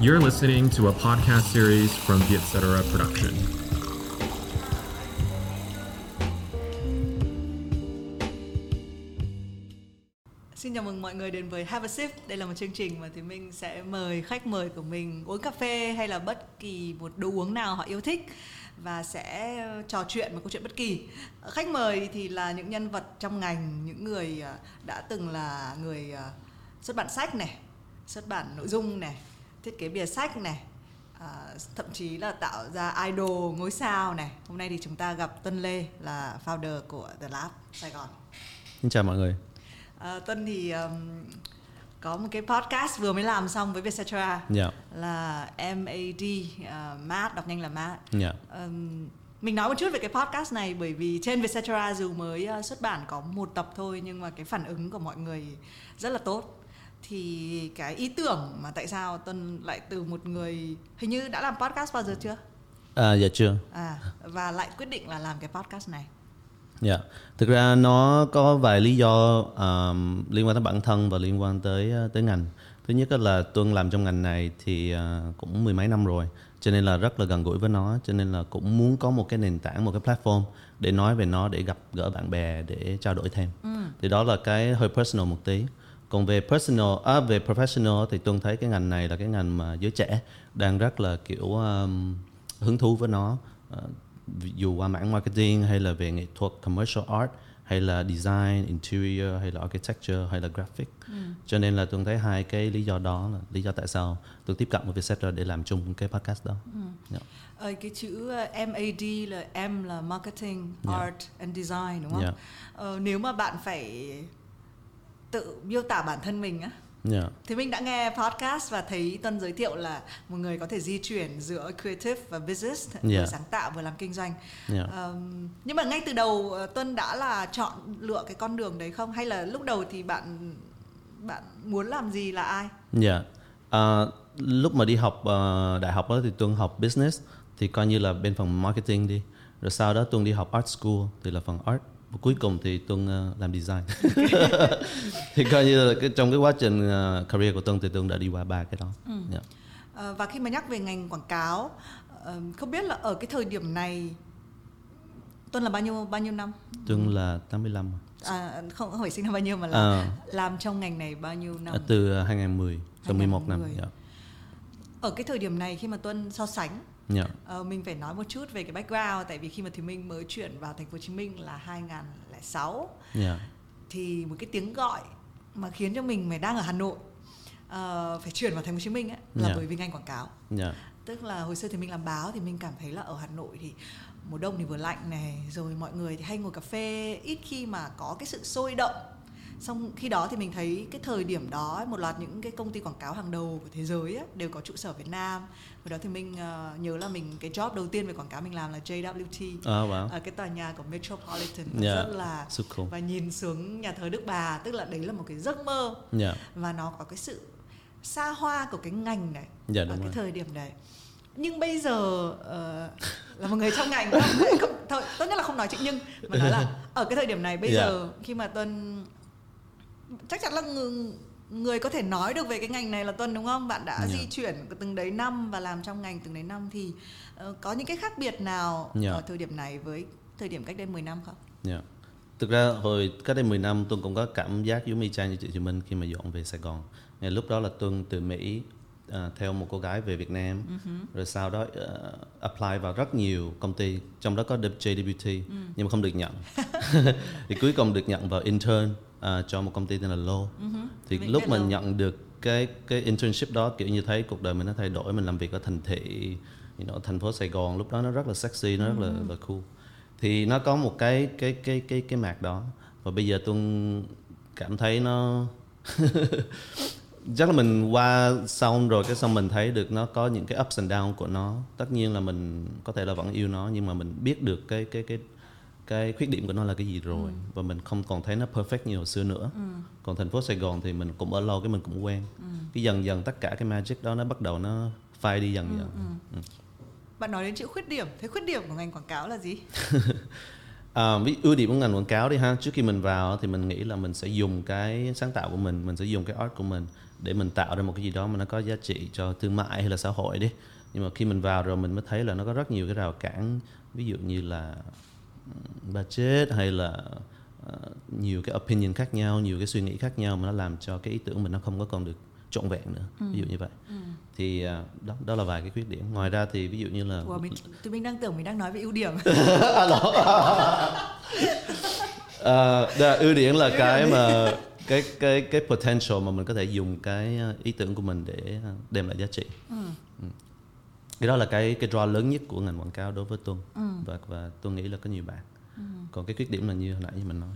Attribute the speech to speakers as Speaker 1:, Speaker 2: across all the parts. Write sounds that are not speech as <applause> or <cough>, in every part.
Speaker 1: You're listening to a podcast series from the Etc. Production.
Speaker 2: Xin chào mừng mọi người đến với Have a Sip. Đây là một chương trình mà thì mình sẽ mời khách mời của mình uống cà phê hay là bất kỳ một đồ uống nào họ yêu thích và sẽ trò chuyện một câu chuyện bất kỳ. Khách mời thì là những nhân vật trong ngành, những người à, đã từng là người à, xuất bản sách này, xuất bản nội dung này, thiết kế bìa sách này, à, thậm chí là tạo ra idol ngôi sao này. Hôm nay thì chúng ta gặp Tân Lê là founder của The Lab Sài Gòn.
Speaker 3: Xin chào mọi người.
Speaker 2: À, Tân thì um, có một cái podcast vừa mới làm xong với Vietcetera
Speaker 3: Dạ.
Speaker 2: là MAD uh, Matt đọc nhanh là Matt.
Speaker 3: Dạ.
Speaker 2: Um, mình nói một chút về cái podcast này bởi vì trên Vietcetera dù mới uh, xuất bản có một tập thôi nhưng mà cái phản ứng của mọi người rất là tốt. Thì cái ý tưởng mà tại sao Tân lại từ một người hình như đã làm podcast bao giờ chưa?
Speaker 3: À, dạ chưa.
Speaker 2: À và lại quyết định là làm cái podcast này.
Speaker 3: Dạ. Thực ra nó có vài lý do um, liên quan tới bản thân và liên quan tới ờ, tới ngành. Thứ nhất là Tuân làm trong ngành này thì ờ, cũng mười mấy năm rồi, cho nên là rất là gần gũi với nó, cho nên là cũng muốn có một cái nền tảng, một cái platform để nói về nó, để gặp gỡ bạn bè, để trao đổi thêm. Thì đó là cái hơi personal một tí. Còn về personal, à, về professional thì Tuân thấy cái ngành này là cái ngành mà giới trẻ đang rất là kiểu um, hứng thú với nó. Ờ, dù qua mảng marketing hay là về nghệ thuật commercial art hay là design interior hay là architecture hay là graphic cho nên là tôi thấy hai cái lý do đó là lý do tại sao tôi tiếp cận với Vietcetera để làm chung cái podcast đó Dạ.
Speaker 2: Ờ, cái chữ uh, MAD là M là marketing,
Speaker 3: Dạ.
Speaker 2: art and design đúng không?
Speaker 3: Dạ.
Speaker 2: Ờ, nếu mà bạn phải tự miêu tả bản thân mình á
Speaker 3: Dạ.
Speaker 2: thì mình đã nghe podcast và thấy Tuân giới thiệu là một người có thể di chuyển giữa creative và business, vừa
Speaker 3: Dạ.
Speaker 2: sáng tạo vừa làm kinh doanh.
Speaker 3: Dạ.
Speaker 2: Ờm, nhưng mà ngay từ đầu ờ, Tuân đã là chọn lựa cái con đường đấy không? Hay là lúc đầu thì bạn bạn muốn làm gì là ai?
Speaker 3: Dạ. À, lúc mà đi học ờ, đại học đó thì Tuân học business thì coi như là bên phần marketing đi. Rồi sau đó Tuân đi học art school thì là phần art. Và cuối cùng thì Tuân ờ, làm design. <laughs> thì coi như là cái, trong cái quá trình ờ, career của Tuân thì Tuân đã đi qua ba cái đó. Dạ.
Speaker 2: Ờ, và khi mà nhắc về ngành quảng cáo không biết là ở cái thời điểm này Tuân là bao nhiêu bao nhiêu năm?
Speaker 3: Tuân là 85
Speaker 2: À, không không phải sinh năm bao nhiêu mà là
Speaker 3: À.
Speaker 2: làm trong ngành này bao nhiêu năm?
Speaker 3: à, từ ờ, 2010 trong 11 năm.
Speaker 2: 2010.
Speaker 3: Dạ.
Speaker 2: Ở cái thời điểm này khi mà Tuân so sánh
Speaker 3: Dạ.
Speaker 2: ờ, mình phải nói một chút về cái background tại vì khi mà thì Minh mới chuyển vào thành phố Hồ Chí Minh là 2006
Speaker 3: Dạ.
Speaker 2: thì một cái tiếng gọi mà khiến cho mình phải đang ở Hà Nội ờ, phải chuyển vào thành phố Hồ Chí Minh ấy, là
Speaker 3: Dạ.
Speaker 2: bởi vì ngành quảng cáo.
Speaker 3: Dạ.
Speaker 2: tức là hồi xưa thì mình làm báo thì mình cảm thấy là ở Hà Nội thì mùa đông thì vừa lạnh này rồi mọi người thì hay ngồi cà phê ít khi mà có cái sự sôi động xong khi đó thì mình thấy cái thời điểm đó một loạt những cái công ty quảng cáo hàng đầu của thế giới ấy, đều có trụ sở Việt Nam hồi đó thì mình ờ, nhớ là mình cái job đầu tiên về quảng cáo mình làm là JWT
Speaker 3: À, wow.
Speaker 2: ở cái tòa nhà của Metropolitan
Speaker 3: Dạ.
Speaker 2: rất là
Speaker 3: So cool.
Speaker 2: và nhìn xuống nhà thờ Đức Bà tức là đấy là một cái giấc mơ
Speaker 3: Dạ.
Speaker 2: và nó có cái sự xa hoa của cái ngành này
Speaker 3: Dạ,
Speaker 2: ở
Speaker 3: đúng
Speaker 2: cái
Speaker 3: rồi.
Speaker 2: thời điểm đấy nhưng bây giờ ờ, là một người trong ngành không, không, thôi, tốt nhất là không nói chữ nhưng mà nói là <laughs> ở cái thời điểm này bây
Speaker 3: Dạ.
Speaker 2: giờ khi mà tuân chắc chắn là người, người có thể nói được về cái ngành này là tuân đúng không bạn đã
Speaker 3: Dạ.
Speaker 2: di chuyển từng đấy năm và làm trong ngành từng đấy năm thì ờ, có những cái khác biệt nào
Speaker 3: Dạ.
Speaker 2: ở thời điểm này với thời điểm cách đây 10 năm không
Speaker 3: Dạ. Thực ra hồi cách đây 10 năm Tuân cũng có cảm giác giống y chang như chị Chị Minh khi mà dọn về Sài Gòn. Ngày lúc đó là Tuân từ Mỹ à, theo một cô gái về Việt Nam rồi sau đó ờ, apply vào rất nhiều công ty trong đó có JWT nhưng mà không được nhận <laughs> thì cuối cùng được nhận vào intern à, cho một công ty tên là Lô thì
Speaker 2: Mình
Speaker 3: lúc mà
Speaker 2: Lô.
Speaker 3: nhận được cái cái internship đó kiểu như thấy cuộc đời mình nó thay đổi mình làm việc ở thành thị you know, thành phố Sài Gòn lúc đó nó rất là sexy nó rất là, là cool. Thì nó có một cái cái cái cái cái mạc đó. Và bây giờ tôi cảm thấy nó <laughs> chắc là mình qua xong rồi cái xong mình thấy được nó có những cái ups and down của nó. Tất nhiên là mình có thể là vẫn yêu nó nhưng mà mình biết được cái cái cái cái khuyết điểm của nó là cái gì rồi. Và mình không còn thấy nó perfect như hồi xưa nữa. Còn thành phố Sài Gòn thì mình cũng ở lâu cái mình cũng quen. Cái dần dần tất cả cái magic đó nó bắt đầu nó phai đi dần dần. Ừ.
Speaker 2: bạn nói đến chữ khuyết điểm. Thế khuyết điểm của ngành quảng cáo là gì? <laughs>
Speaker 3: À, ví ưu điểm của ngành quảng cáo đi ha. Trước khi mình vào thì mình nghĩ là mình sẽ dùng cái sáng tạo của mình mình sẽ dùng cái art của mình để mình tạo ra một cái gì đó mà nó có giá trị cho thương mại hay là xã hội đi. Nhưng mà khi mình vào rồi mình mới thấy là nó có rất nhiều cái rào cản. Ví dụ như là budget hay là ờ, nhiều cái opinion khác nhau nhiều cái suy nghĩ khác nhau mà nó làm cho cái ý tưởng mình nó không có còn được trọn vẹn nữa. Ví dụ như vậy. Thì ờ, đó đó là vài cái khuyết điểm. Ngoài ra thì ví dụ như là
Speaker 2: Ủa, mình tụi mình đang tưởng mình đang nói về ưu điểm. <laughs>
Speaker 3: Ờ, đó, ưu điểm là cái mà cái cái cái potential mà mình có thể dùng cái ờ, ý tưởng của mình để ờ, đem lại giá trị. Ừ. Cái đó là cái cái draw lớn nhất của ngành quảng cáo đối với Tuân và và tôi nghĩ là có nhiều bạn. Còn cái khuyết điểm là như hồi nãy như mình nói.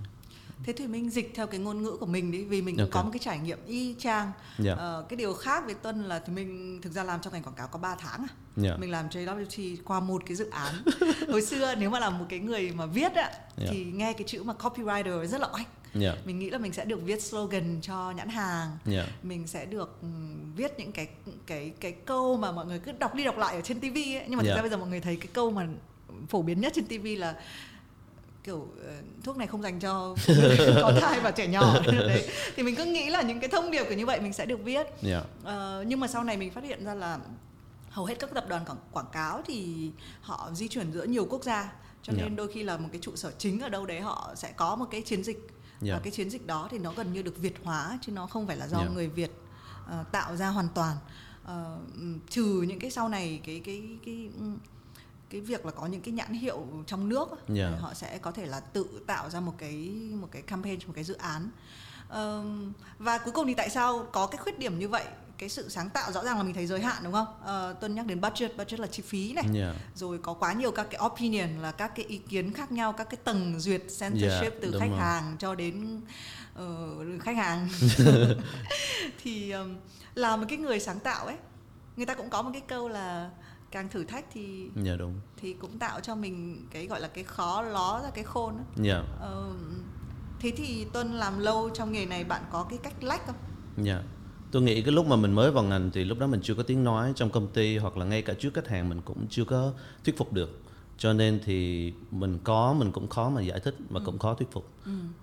Speaker 2: thế thì mình dịch theo cái ngôn ngữ của mình đi vì mình cũng
Speaker 3: Ok.
Speaker 2: có một cái trải nghiệm y chang
Speaker 3: Dạ.
Speaker 2: Ờ, cái điều khác với tuân là thì mình thực ra làm trong ngành quảng cáo có 3 tháng à
Speaker 3: Dạ.
Speaker 2: mình làm JWT qua một cái dự án <laughs> hồi xưa nếu mà là một cái người mà viết á
Speaker 3: Dạ.
Speaker 2: thì nghe cái chữ mà copywriter rất là oách
Speaker 3: Dạ.
Speaker 2: mình nghĩ là mình sẽ được viết slogan cho nhãn hàng
Speaker 3: Dạ.
Speaker 2: mình sẽ được ừm, viết những cái cái cái câu mà mọi người cứ đọc đi đọc lại ở trên tivi ấy nhưng mà thực
Speaker 3: Dạ.
Speaker 2: ra bây giờ mọi người thấy cái câu mà phổ biến nhất trên tivi là kiểu ờ, thuốc này không dành cho <laughs> có thai và trẻ nhỏ <laughs> đấy thì mình cứ nghĩ là những cái thông điệp kiểu như vậy mình sẽ được viết
Speaker 3: Dạ.
Speaker 2: Ờ, nhưng mà sau này mình phát hiện ra là hầu hết các tập đoàn quảng, quảng cáo thì họ di chuyển giữa nhiều quốc gia cho nên đôi khi là một cái trụ sở chính ở đâu đấy họ sẽ có một cái chiến dịch
Speaker 3: Dạ.
Speaker 2: và cái chiến dịch đó thì nó gần như được việt hóa chứ nó không phải là do
Speaker 3: Dạ.
Speaker 2: người việt ờ, tạo ra hoàn toàn ừm, trừ những cái sau này cái cái cái cái việc là có những cái nhãn hiệu trong nước á,
Speaker 3: Dạ.
Speaker 2: họ sẽ có thể là tự tạo ra một cái một cái campaign một cái dự án Ờm, và cuối cùng thì tại sao có cái khuyết điểm như vậy cái sự sáng tạo rõ ràng là mình thấy giới hạn đúng không Ờ, tuân nhắc đến budget budget là chi phí này
Speaker 3: Dạ.
Speaker 2: rồi có quá nhiều các cái opinion là các cái ý kiến khác nhau các cái tầng duyệt censorship
Speaker 3: Dạ,
Speaker 2: từ khách
Speaker 3: rồi.
Speaker 2: hàng cho đến ờ, khách hàng <laughs> <laughs> thì um, là một cái người sáng tạo ấy người ta cũng có một cái câu là càng thử thách thì
Speaker 3: Dạ đúng.
Speaker 2: thì cũng tạo cho mình cái gọi là cái khó ló ra cái khôn.
Speaker 3: Dạ.
Speaker 2: Ờ, thế thì tuân làm lâu trong nghề này bạn có cái cách lách không
Speaker 3: Dạ. Tôi nghĩ cái lúc mà mình mới vào ngành thì lúc đó mình chưa có tiếng nói trong công ty hoặc là ngay cả trước khách hàng mình cũng chưa có thuyết phục được. Cho nên thì mình có mình cũng khó mà giải thích mà cũng khó thuyết phục.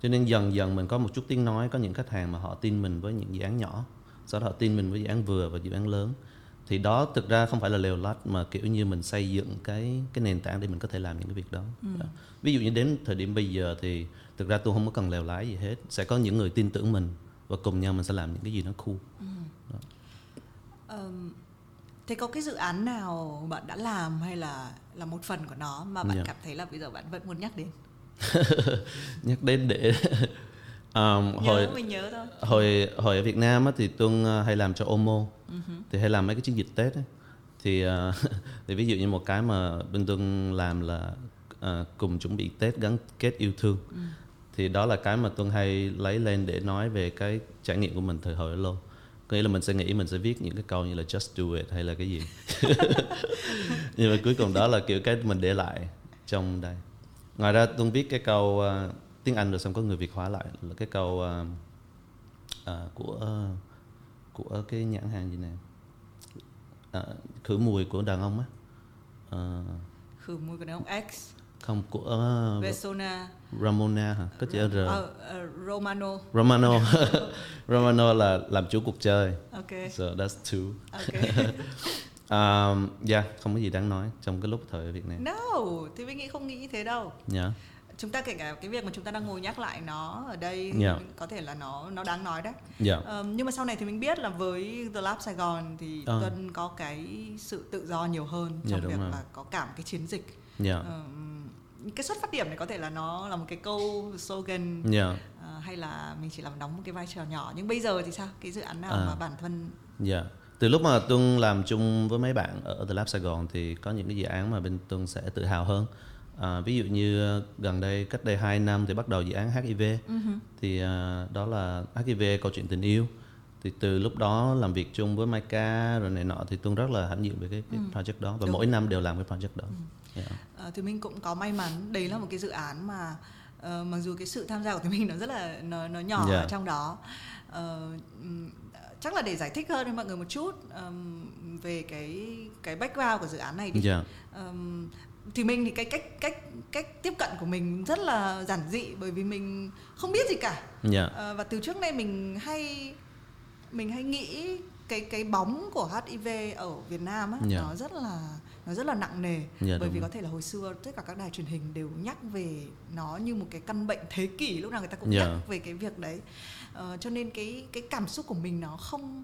Speaker 3: Cho nên dần dần mình có một chút tiếng nói có những khách hàng mà họ tin mình với những dự án nhỏ, sau đó họ tin mình với dự án vừa và dự án lớn. Thì đó thực ra không phải là lều lách mà kiểu như mình xây dựng cái cái nền tảng để mình có thể làm những cái việc đó. Đó. Ví dụ như đến thời điểm bây giờ thì thực ra tôi không có cần lèo lái gì hết. Sẽ có những người tin tưởng mình và cùng nhau mình sẽ làm những cái gì nó cool.
Speaker 2: Ờm, thế có cái dự án nào bạn đã làm hay là là một phần của nó mà bạn
Speaker 3: Dạ.
Speaker 2: cảm thấy là bây giờ bạn vẫn muốn nhắc đến? <laughs>
Speaker 3: Nhắc đến để <laughs> um,
Speaker 2: nhớ
Speaker 3: hồi
Speaker 2: mình nhớ thôi.
Speaker 3: hồi hồi ở Việt Nam á, thì Tuân ờ, hay làm cho Omo. Thì hay làm mấy cái chiến dịch Tết ấy. thì ờ, <laughs> thì ví dụ như một cái mà bên Tuân làm là ờ, cùng chuẩn bị Tết gắn kết yêu thương thì đó là cái mà Tuân hay lấy lên để nói về cái trải nghiệm của mình thời hồi lâu Lô có nghĩa là mình sẽ nghĩ mình sẽ viết những cái câu như là just do it hay là cái gì. <laughs> Nhưng mà cuối cùng đó là kiểu cái mình để lại trong đây. Ngoài ra Tuân viết cái câu uh, tiếng Anh rồi xong có người Việt hóa lại là cái câu uh, uh, của của cái nhãn hàng gì nè? Uh, khử mùi của đàn ông á. Uh,
Speaker 2: khử mùi của đàn ông X
Speaker 3: không của ờ,
Speaker 2: Vesona
Speaker 3: Ramona hả? Có chữ R.
Speaker 2: Ờ, ờ, Romano.
Speaker 3: Romano. <laughs> <laughs> Romano là làm chủ cuộc chơi.
Speaker 2: Ok.
Speaker 3: So that's two.
Speaker 2: Ok. <laughs>
Speaker 3: Um, yeah không có gì đáng nói trong cái lúc thời ở Việt Nam
Speaker 2: no thì mình nghĩ không nghĩ như thế đâu.
Speaker 3: Yeah.
Speaker 2: chúng ta kể cả cái việc mà chúng ta đang ngồi nhắc lại nó ở đây
Speaker 3: Dạ.
Speaker 2: có thể là nó nó đáng nói đấy.
Speaker 3: Yeah.
Speaker 2: Ờm, nhưng mà sau này thì mình biết là với The Lab Sài Gòn thì
Speaker 3: Ờ.
Speaker 2: Tuân có cái sự tự do nhiều hơn
Speaker 3: Dạ,
Speaker 2: trong
Speaker 3: đúng
Speaker 2: việc
Speaker 3: rồi.
Speaker 2: là có cả một cái chiến dịch.
Speaker 3: Yeah.
Speaker 2: Ờm, cái xuất phát điểm này có thể là nó là một cái câu slogan
Speaker 3: Yeah.
Speaker 2: ờ, hay là mình chỉ làm đóng một cái vai trò nhỏ nhưng bây giờ thì sao cái dự án nào
Speaker 3: À.
Speaker 2: mà bản thân
Speaker 3: Dạ. Từ lúc mà Tuân làm chung với mấy bạn ở The Lab Sài Gòn thì có những cái dự án mà bên Tuân sẽ tự hào hơn. À, ví dụ như gần đây cách đây 2 năm thì bắt đầu dự án HIV thì à, đó là HIV câu chuyện tình yêu thì từ lúc đó làm việc chung với Maika rồi này nọ thì Tuân rất là hãnh diện về cái, cái project đó và mỗi năm đều làm cái project đó. Dạ.
Speaker 2: Ờ, thì mình cũng có may mắn đấy là một cái dự án mà ờ, mặc dù cái sự tham gia của tụi mình nó rất là nó nó nhỏ
Speaker 3: Dạ.
Speaker 2: ở trong đó Ờ, ừm, chắc là để giải thích hơn với mọi người một chút ừm, về cái cái background của dự án này đi
Speaker 3: Dạ.
Speaker 2: Ừm, thì mình thì cái cách cách cách tiếp cận của mình rất là giản dị bởi vì mình không biết gì cả
Speaker 3: Dạ.
Speaker 2: Ờ, và từ trước nay mình hay mình hay nghĩ cái cái bóng của HIV ở Việt Nam á
Speaker 3: Dạ.
Speaker 2: nó rất là nó rất là nặng nề
Speaker 3: Dạ,
Speaker 2: bởi vì có thể là hồi xưa tất cả các đài truyền hình đều nhắc về nó như một cái căn bệnh thế kỷ lúc nào người ta cũng
Speaker 3: Dạ.
Speaker 2: nhắc về cái việc đấy Ờ, cho nên cái cái cảm xúc của mình nó không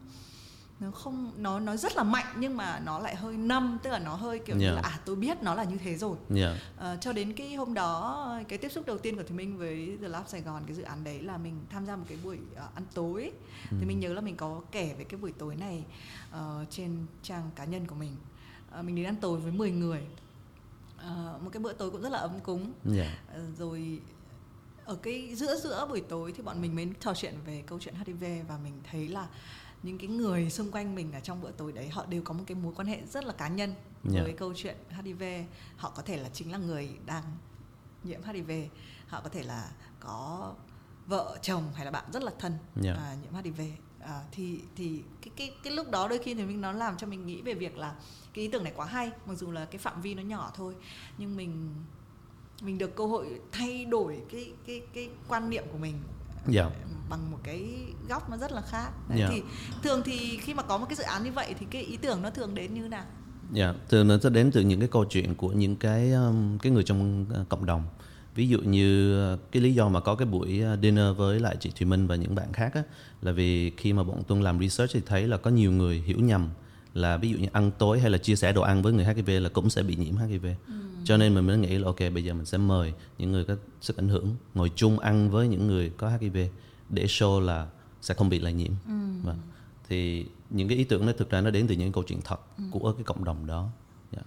Speaker 2: nó không nó nó rất là mạnh nhưng mà nó lại hơi năm tức là nó hơi kiểu như
Speaker 3: Dạ.
Speaker 2: là à tôi biết nó là như thế rồi.
Speaker 3: Dạ
Speaker 2: Ờ, cho đến cái hôm đó cái tiếp xúc đầu tiên của Thùy Minh với The Lab Sài Gòn cái dự án đấy là mình tham gia một cái buổi ờ, ăn tối. Thì mình nhớ là mình có kể về cái buổi tối này ờ, trên trang cá nhân của mình. Ờ, mình đến ăn tối với 10 người. Ờ, một cái bữa tối cũng rất là ấm cúng.
Speaker 3: Dạ
Speaker 2: Ờ, rồi ở cái giữa giữa buổi tối thì bọn mình mới trò chuyện về câu chuyện HIV và mình thấy là những cái người xung quanh mình ở trong bữa tối đấy họ đều có một cái mối quan hệ rất là cá nhân
Speaker 3: Dạ.
Speaker 2: với câu chuyện HIV họ có thể là chính là người đang nhiễm HIV họ có thể là có vợ chồng hay là bạn rất là thân
Speaker 3: Dạ.
Speaker 2: à, nhiễm HIV à, thì thì cái cái cái lúc đó đôi khi thì mình nó làm cho mình nghĩ về việc là cái ý tưởng này quá hay mặc dù là cái phạm vi nó nhỏ thôi. Nhưng mình mình được cơ hội thay đổi cái cái cái quan niệm của mình
Speaker 3: Dạ.
Speaker 2: bằng một cái góc nó rất là khác Đấy,
Speaker 3: Dạ.
Speaker 2: thì thường thì khi mà có một cái dự án như vậy thì cái ý tưởng nó thường đến như nào
Speaker 3: Dạ, từ nó sẽ đến từ những cái câu chuyện của những cái um, cái người trong uh, cộng đồng. Ví dụ như uh, cái lý do mà có cái buổi uh, dinner với lại chị Thùy Minh và những bạn khác á là vì khi mà bọn Tuân làm research thì thấy là có nhiều người hiểu nhầm là ví dụ như ăn tối hay là chia sẻ đồ ăn với người HIV là cũng sẽ bị nhiễm HIV. Cho nên mình mới nghĩ là ok bây giờ mình sẽ mời những người có sức ảnh hưởng ngồi chung ăn với những người có HIV để show là sẽ không bị lây nhiễm. Vâng. Thì những cái ý tưởng đó thực ra nó đến từ những câu chuyện thật của cái cộng đồng đó. Dạ.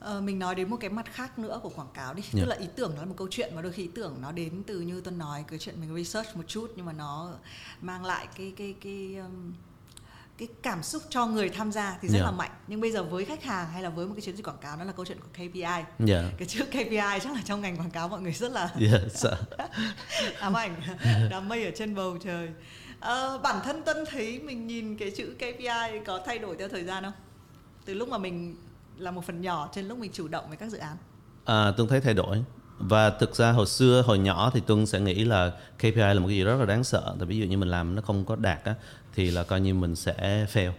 Speaker 2: Ờ, mình nói đến một cái mặt khác nữa của quảng cáo đi
Speaker 3: Dạ.
Speaker 2: tức là ý tưởng nó là một câu chuyện mà đôi khi ý tưởng nó đến từ như tuân nói cái chuyện mình research một chút nhưng mà nó mang lại cái cái cái um, cái cảm xúc cho người tham gia thì rất
Speaker 3: Dạ.
Speaker 2: là mạnh nhưng bây giờ với khách hàng hay là với một cái chiến dịch quảng cáo nó là câu chuyện của KPI
Speaker 3: Dạ.
Speaker 2: cái chữ KPI chắc là trong ngành quảng cáo mọi người rất là
Speaker 3: Dạ, sợ. <laughs>
Speaker 2: ám ảnh đám mây ở trên bầu trời Ờ, bản thân Tân thấy mình nhìn cái chữ KPI có thay đổi theo thời gian không từ lúc mà mình là một phần nhỏ trên lúc mình chủ động với các dự án
Speaker 3: À, Tuân thấy thay đổi. Và thực ra hồi xưa, hồi nhỏ thì Tuân sẽ nghĩ là KPI là một cái gì rất là đáng sợ. Tại ví dụ như mình làm nó không có đạt á, thì là coi như mình sẽ fail.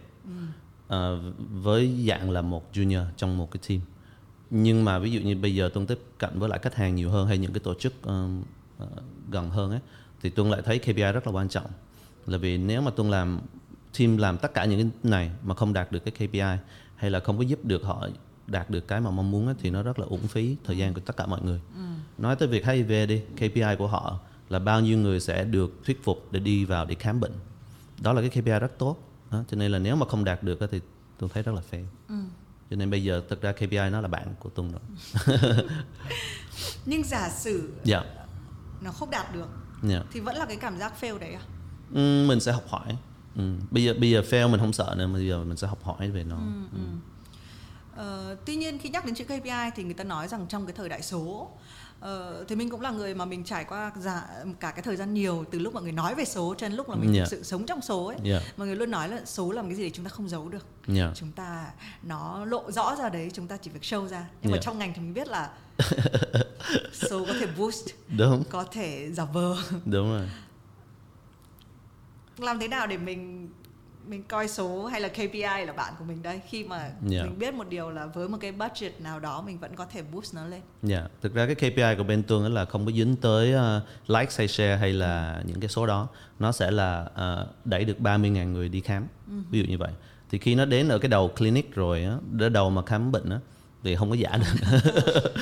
Speaker 3: À, với dạng là một junior trong một cái team. Nhưng mà ví dụ như bây giờ Tuân tiếp cận với lại khách hàng nhiều hơn hay những cái tổ chức um, ờ, gần hơn ấy, thì Tuân lại thấy KPI rất là quan trọng. Là vì nếu mà Tuân làm team làm tất cả những cái này mà không đạt được cái KPI hay là không có giúp được họ đạt được cái mà mong muốn ấy, thì nó rất là uổng phí thời gian của tất cả mọi người. Nói tới việc HIV đi, KPI của họ là bao nhiêu người sẽ được thuyết phục để đi vào để khám bệnh. Đó là cái KPI rất tốt. Đó, cho nên là nếu mà không đạt được thì tôi thấy rất là fail. Cho nên bây giờ thực ra KPI nó là bạn của Tuân rồi. <laughs>
Speaker 2: nhưng giả sử
Speaker 3: Dạ.
Speaker 2: nó không đạt được
Speaker 3: Dạ.
Speaker 2: thì vẫn là cái cảm giác fail đấy à
Speaker 3: Ừ, mình sẽ học hỏi. Ừ. Bây giờ bây giờ fail mình không sợ nữa, bây giờ mình sẽ học hỏi về nó. Ừ.
Speaker 2: Ờ, tuy nhiên khi nhắc đến chữ KPI thì người ta nói rằng trong cái thời đại số ờ, thì mình cũng là người mà mình trải qua giả, cả cái thời gian nhiều từ lúc mọi người nói về số cho đến lúc mà mình
Speaker 3: Dạ.
Speaker 2: thực sự sống trong số ấy
Speaker 3: Dạ.
Speaker 2: mọi người luôn nói là số là một cái gì để chúng ta không giấu được
Speaker 3: Dạ.
Speaker 2: chúng ta nó lộ rõ ra đấy chúng ta chỉ việc show ra nhưng mà
Speaker 3: Dạ.
Speaker 2: trong ngành thì mình biết là <laughs> số có thể boost
Speaker 3: Đúng,
Speaker 2: có thể giả vờ
Speaker 3: đúng rồi.
Speaker 2: làm thế nào để mình mình coi số hay là KPI là bạn của mình đây khi mà
Speaker 3: Dạ.
Speaker 2: mình biết một điều là với một cái budget nào đó mình vẫn có thể boost nó lên
Speaker 3: Dạ, thực ra cái KPI của bên á là không có dính tới uh, like hay share hay là những cái số đó. Nó sẽ là uh, đẩy được 30.000 người đi khám. Ví dụ như vậy. Thì khi nó đến ở cái đầu clinic rồi á, đầu mà khám bệnh á thì không có giả được. <laughs>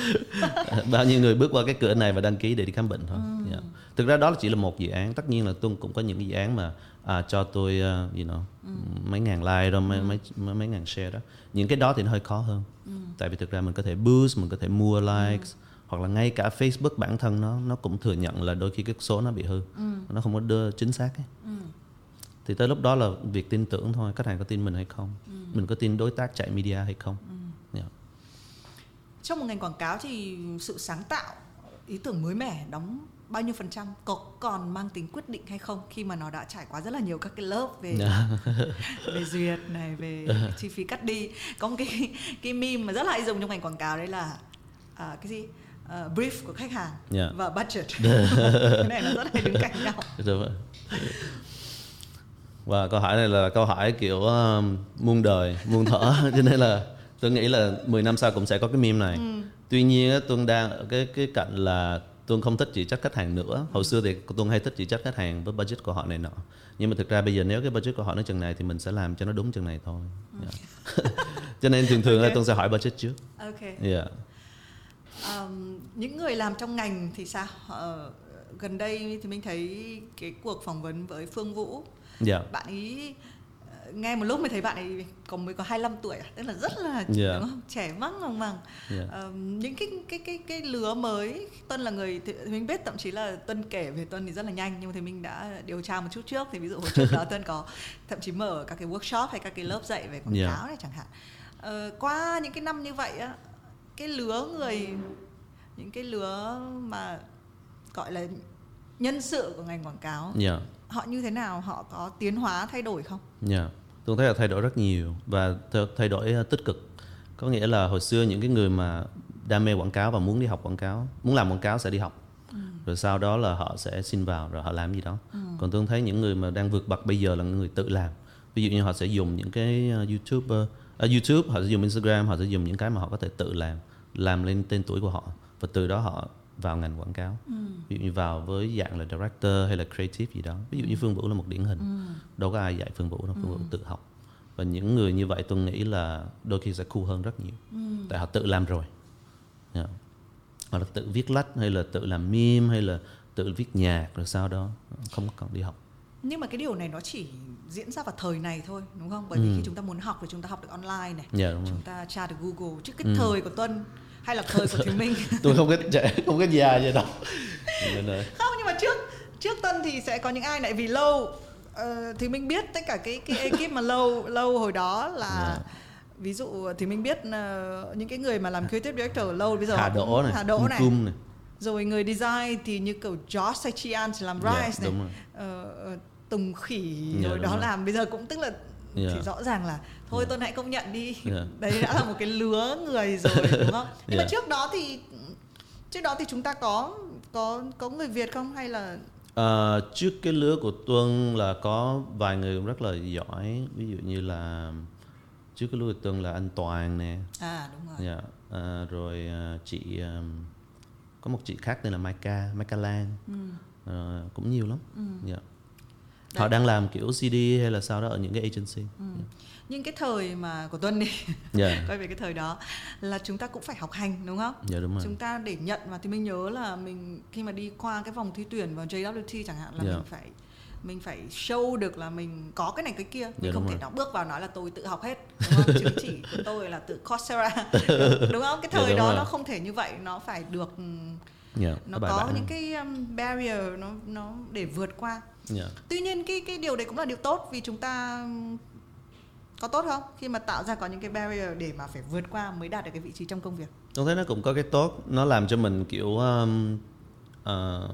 Speaker 3: <laughs> Bao nhiêu người bước qua cái cửa này và đăng ký để đi khám bệnh thôi. Dạ. Thực ra đó chỉ là một dự án. Tất nhiên là Tuân cũng có những dự án mà à, cho tôi uh, you know, mấy ngàn like đó, mấy, mấy, mấy, mấy ngàn share đó. Những cái đó thì nó hơi khó hơn. Tại vì thực ra mình có thể boost, mình có thể mua likes hoặc là ngay cả Facebook bản thân nó nó cũng thừa nhận là đôi khi cái số nó bị hư. Nó không có đưa chính xác ấy. Thì tới lúc đó là việc tin tưởng thôi, khách hàng có tin mình hay không? Mình có tin đối tác chạy media hay không? Dạ.
Speaker 2: trong một ngành quảng cáo thì sự sáng tạo ý tưởng mới mẻ đóng bao nhiêu phần trăm có còn mang tính quyết định hay không khi mà nó đã trải qua rất là nhiều các cái lớp về <laughs> về duyệt này về chi phí cắt đi. Có một cái cái meme mà rất là hay dùng trong ngành quảng cáo đấy là à, cái gì? À, brief của khách hàng
Speaker 3: Dạ.
Speaker 2: và budget. <laughs> Cái này nó rất hay đứng cạnh nhau.
Speaker 3: Đúng <laughs> rồi. Và câu hỏi này là câu hỏi kiểu um, muôn đời, muôn thở. Cho nên là tôi nghĩ là 10 năm sau cũng sẽ có cái meme này. Tuy nhiên Tuân đang ở cái cái cạnh là Tuân không thích chỉ trách khách hàng nữa. Hồi xưa thì Tuân hay thích chỉ trách khách hàng với budget của họ này nọ. Nhưng mà thực ra bây giờ nếu cái budget của họ nó chừng này thì mình sẽ làm cho nó đúng chừng này thôi. Yeah. <laughs> cho nên thường thường là
Speaker 2: Ok.
Speaker 3: Tuân sẽ hỏi budget trước.
Speaker 2: ok
Speaker 3: Yeah.
Speaker 2: Ờm, những người làm trong ngành thì sao Ờ, gần đây thì mình thấy cái cuộc phỏng vấn với Phương Vũ
Speaker 3: Yeah.
Speaker 2: bạn ấy ờ, nghe một lúc mới thấy bạn ấy còn mới có 25 tuổi à? tức là rất là
Speaker 3: Yeah.
Speaker 2: đúng không? trẻ măng măng măng
Speaker 3: Yeah.
Speaker 2: Ờm, những cái cái cái cái lứa mới Tuân là người mình biết thậm chí là Tuân kể về Tuân thì rất là nhanh nhưng mà thì mình đã điều tra một chút trước thì ví dụ hồi trước đó Tuân có thậm chí mở các cái workshop hay các cái lớp dạy về quảng
Speaker 3: Yeah.
Speaker 2: cáo này chẳng hạn Ờ, qua những cái năm như vậy á cái lứa người những cái lứa mà gọi là nhân sự của ngành quảng cáo
Speaker 3: Yeah.
Speaker 2: Họ như thế nào họ có tiến hóa thay đổi không
Speaker 3: Dạ, tôi thấy là thay đổi rất nhiều và th- thay đổi ờ, tích cực. Có nghĩa là hồi xưa những cái người mà đam mê quảng cáo và muốn đi học quảng cáo, muốn làm quảng cáo sẽ đi học. Rồi sau đó là họ sẽ xin vào rồi họ làm gì đó. Còn tôi thấy những người mà đang vượt bậc bây giờ là người tự làm. Ví dụ như họ sẽ dùng những cái ờ, YouTube ờ, YouTube, họ sẽ dùng Instagram, họ sẽ dùng những cái mà họ có thể tự làm, làm lên tên tuổi của họ và từ đó họ vào ngành quảng cáo. Ví dụ như vào với dạng là director hay là creative gì đó. Ví dụ như Phương Vũ là một điển hình. Đâu có ai dạy phương vũ đâu phương vũ tự học. Và những người như vậy tôi nghĩ là đôi khi sẽ cool hơn rất nhiều. Tại họ tự làm rồi. Yeah. hoặc là tự viết lách hay là tự làm meme hay là tự viết nhạc rồi sau đó không cần đi học.
Speaker 2: Nhưng mà cái điều này nó chỉ diễn ra vào thời này thôi đúng không? Bởi vì khi chúng ta muốn học thì chúng ta học được online này.
Speaker 3: Dạ đúng rồi.
Speaker 2: Chúng ta tra được google chứ cái thời của tuân hay là thời của thùy minh <laughs>
Speaker 3: tôi không trẻ không có già vậy đâu.
Speaker 2: Không nhưng mà trước trước tuân thì sẽ có những ai lại vì lâu. Ờ, thì mình biết tất cả cái cái ekip mà lâu lâu hồi đó là
Speaker 3: Dạ.
Speaker 2: ví dụ thì mình biết ờ, những cái người mà làm creative director lâu bây giờ.
Speaker 3: Hà Đỗ này
Speaker 2: Hà Đỗ này.
Speaker 3: Cung này.
Speaker 2: Rồi người design thì như kiểu Josh hay Chian thì làm
Speaker 3: Dạ,
Speaker 2: Rise này.
Speaker 3: đúng rồi.
Speaker 2: Ờ, ờ, Tùng Khỉ
Speaker 3: Dạ,
Speaker 2: rồi đó
Speaker 3: rồi.
Speaker 2: làm. Bây giờ cũng tức là
Speaker 3: Dạ.
Speaker 2: thì rõ ràng là thôi Tuân hãy công nhận đi.
Speaker 3: Dạ. <laughs>
Speaker 2: đấy đã là một cái lứa người rồi đúng không? <laughs> Nhưng mà
Speaker 3: Dạ.
Speaker 2: trước đó thì trước đó thì chúng ta có có có người Việt không? Hay là
Speaker 3: Ờ, trước cái lứa của Tuân là có vài người cũng rất là giỏi. Ví dụ như là trước cái lứa của Tuân là anh Toàn nè.
Speaker 2: À đúng rồi.
Speaker 3: Dạ, à, rồi à, chị à, có một chị khác tên là Maika, Maika Lan, Ờ, cũng nhiều lắm. Họ đang làm kiểu CD hay là sao đó ở những cái agency.
Speaker 2: nhưng cái thời mà của Tuân đi <laughs>
Speaker 3: Dạ,
Speaker 2: quay về cái thời đó là chúng ta cũng phải học hành đúng không
Speaker 3: dạ đúng rồi.
Speaker 2: chúng ta để nhận mà thì mình nhớ là mình khi mà đi qua cái vòng thi tuyển vào JWT chẳng hạn là
Speaker 3: Dạ.
Speaker 2: mình phải mình phải show được là mình có cái này cái kia mình
Speaker 3: Dạ,
Speaker 2: không thể nào bước vào nói là tôi tự học hết đúng không? chứng chỉ của tôi là tự Coursera <laughs> đúng không cái thời
Speaker 3: đúng
Speaker 2: đó
Speaker 3: rồi.
Speaker 2: nó không thể như vậy nó phải được ừm,
Speaker 3: Dạ,
Speaker 2: nó
Speaker 3: bài
Speaker 2: có
Speaker 3: bản.
Speaker 2: những cái um, barrier nó nó để vượt qua
Speaker 3: Dạ.
Speaker 2: tuy nhiên cái cái điều đấy cũng là điều tốt vì chúng ta um, có tốt không khi mà tạo ra có những cái barrier để mà phải vượt qua mới đạt được cái vị trí trong công việc
Speaker 3: Tôi thấy nó cũng có cái tốt, nó làm cho mình kiểu um, ờ,